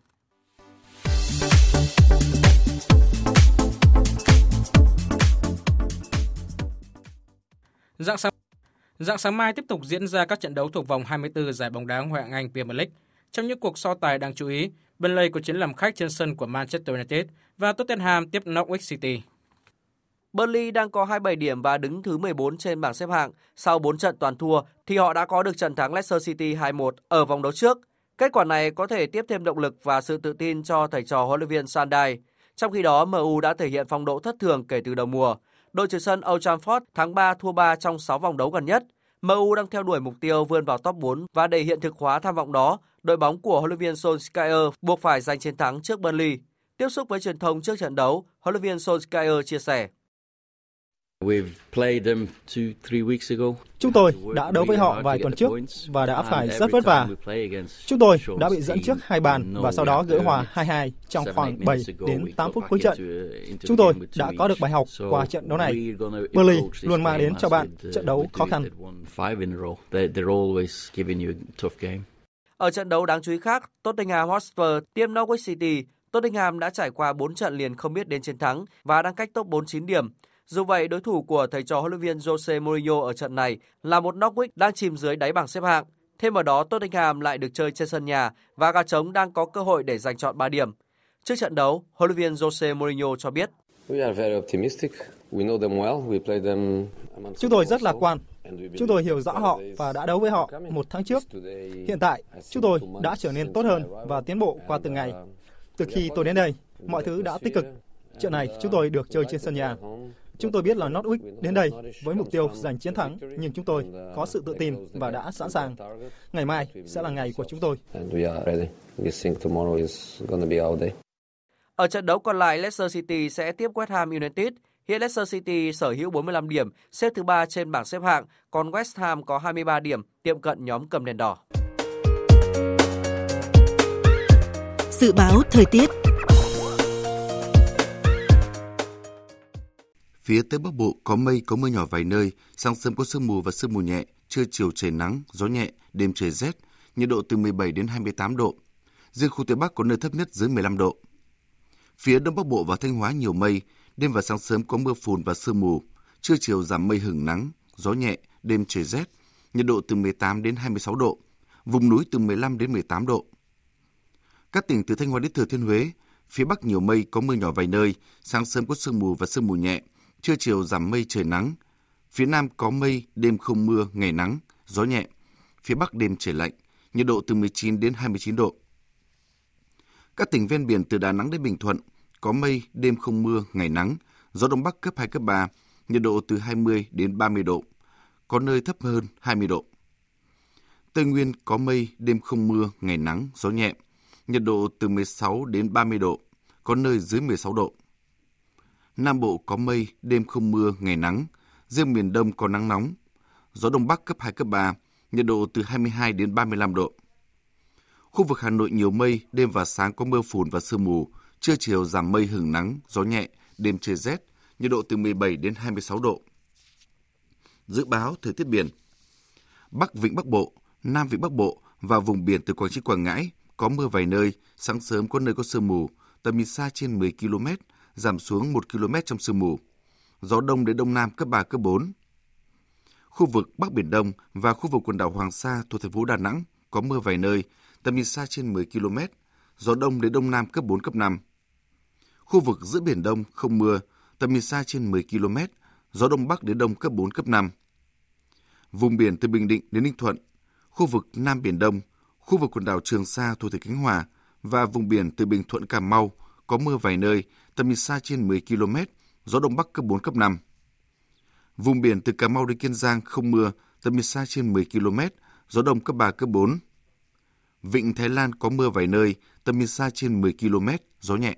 Dạng sáng Dạng sáng mai tiếp tục diễn ra các trận đấu thuộc vòng 24 giải bóng đá Ngoại hạng Anh Premier League. Trong những cuộc so tài đáng chú ý, Burnley có chiến làm khách trên sân của Manchester United và Tottenham tiếp Norwich City. Burnley đang có 27 điểm và đứng thứ 14 trên bảng xếp hạng. Sau 4 trận toàn thua thì họ đã có được trận thắng Leicester City 2-1 ở vòng đấu trước. Kết quả này có thể tiếp thêm động lực và sự tự tin cho thầy trò huấn luyện viên Sandai. Trong khi đó, MU đã thể hiện phong độ thất thường kể từ đầu mùa. Đội chủ sân Old Trafford thắng 3 thua 3 trong 6 vòng đấu gần nhất. MU đang theo đuổi mục tiêu vươn vào top 4 và để hiện thực hóa tham vọng đó, đội bóng của huấn luyện viên Solskjaer buộc phải giành chiến thắng trước Burnley. Tiếp xúc với truyền thông trước trận đấu, huấn luyện viên Solskjaer chia sẻ. Chúng tôi đã đấu với họ vài tuần trước và đã phải rất vất vả. Chúng tôi đã bị dẫn trước hai bàn và sau đó gỡ hòa 2-2 trong khoảng 7 đến 8 phút cuối trận. Chúng tôi đã có được bài học qua trận đấu này. Burnley luôn mang đến cho bạn trận đấu khó khăn. Ở trận đấu đáng chú ý khác, Tottenham Hotspur tiêm Norwich City. Tottenham đã trải qua 4 trận liền không biết đến chiến thắng và đang cách top 49 điểm. Dù vậy, đối thủ của thầy trò huấn luyện viên Jose Mourinho ở trận này là một Norwich đang chìm dưới đáy bảng xếp hạng. Thêm vào đó, Tottenham lại được chơi trên sân nhà và gà trống đang có cơ hội để giành chọn 3 điểm. Trước trận đấu, huấn luyện viên Jose Mourinho cho biết. Chúng tôi rất lạc quan. Chúng tôi hiểu rõ họ và đã đấu với họ một tháng trước. Hiện tại, chúng tôi đã trở nên tốt hơn và tiến bộ qua từng ngày. Từ khi tôi đến đây, mọi thứ đã tích cực. Trận này, chúng tôi được chơi trên sân nhà. Chúng tôi biết là Norwich đến đây với mục tiêu giành chiến thắng, nhưng chúng tôi có sự tự tin và đã sẵn sàng. Ngày mai sẽ là ngày của chúng tôi. Ở trận đấu còn lại, Leicester City sẽ tiếp West Ham United. Hiện Leicester City sở hữu 45 điểm, xếp thứ 3 trên bảng xếp hạng, còn West Ham có 23 điểm, tiệm cận nhóm cầm đèn đỏ. Dự báo thời tiết Phía Tây Bắc Bộ có mây, có mưa nhỏ vài nơi, sáng sớm có sương mù và sương mù nhẹ, trưa chiều trời nắng, gió nhẹ, đêm trời rét, nhiệt độ từ 17 đến 28 độ. Riêng khu Tây Bắc có nơi thấp nhất dưới 15 độ. Phía Đông Bắc Bộ và Thanh Hóa nhiều mây, đêm và sáng sớm có mưa phùn và sương mù, trưa chiều giảm mây hửng nắng, gió nhẹ, đêm trời rét, nhiệt độ từ 18 đến 26 độ, vùng núi từ 15 đến 18 độ. Các tỉnh từ Thanh Hóa đến Thừa Thiên Huế, phía Bắc nhiều mây có mưa nhỏ vài nơi, sáng sớm có sương mù và sương mù nhẹ, trưa chiều giảm mây trời nắng. Phía Nam có mây, đêm không mưa, ngày nắng, gió nhẹ. Phía Bắc đêm trời lạnh, nhiệt độ từ 19 đến 29 độ. Các tỉnh ven biển từ Đà Nẵng đến Bình Thuận có mây, đêm không mưa, ngày nắng, gió đông bắc cấp 2 cấp 3, nhiệt độ từ 20 đến 30 độ, có nơi thấp hơn 20 độ. Tây Nguyên có mây, đêm không mưa, ngày nắng, gió nhẹ, nhiệt độ từ 16 đến 30 độ, có nơi dưới 16 độ. Nam Bộ có mây, đêm không mưa, ngày nắng, riêng miền Đông có nắng nóng, gió Đông Bắc cấp 2, cấp 3, nhiệt độ từ 22 đến 35 độ. Khu vực Hà Nội nhiều mây, đêm và sáng có mưa phùn và sương mù, trưa chiều giảm mây hừng nắng, gió nhẹ, đêm trời rét, nhiệt độ từ 17 đến 26 độ. Dự báo thời tiết biển Bắc Vịnh Bắc Bộ, Nam Vịnh Bắc Bộ và vùng biển từ Quảng Trị Quảng Ngãi có mưa vài nơi, sáng sớm có nơi có sương mù, tầm nhìn xa trên 10 km, giảm xuống 1 km trong sương mù. Gió đông đến đông nam cấp 3, cấp 4. Khu vực Bắc Biển Đông và khu vực quần đảo Hoàng Sa thuộc thành phố Đà Nẵng có mưa vài nơi, tầm nhìn xa trên 10 km, gió đông đến đông nam cấp 4, cấp 5. Khu vực giữa Biển Đông không mưa, tầm nhìn xa trên 10 km, gió đông bắc đến đông cấp 4, cấp 5. Vùng biển từ Bình Định đến Ninh Thuận, khu vực Nam Biển Đông, khu vực quần đảo Trường Sa thuộc tỉnh Khánh Hòa và vùng biển từ Bình Thuận Cà Mau có mưa vài nơi, tầm nhìn xa trên 10 km, gió đông bắc cấp 4, cấp 5. Vùng biển từ Cà Mau đến Kiên Giang không mưa, tầm nhìn xa trên 10 km, gió đông cấp 3, cấp 4. Vịnh Thái Lan có mưa vài nơi, tầm nhìn xa trên 10 km, gió nhẹ.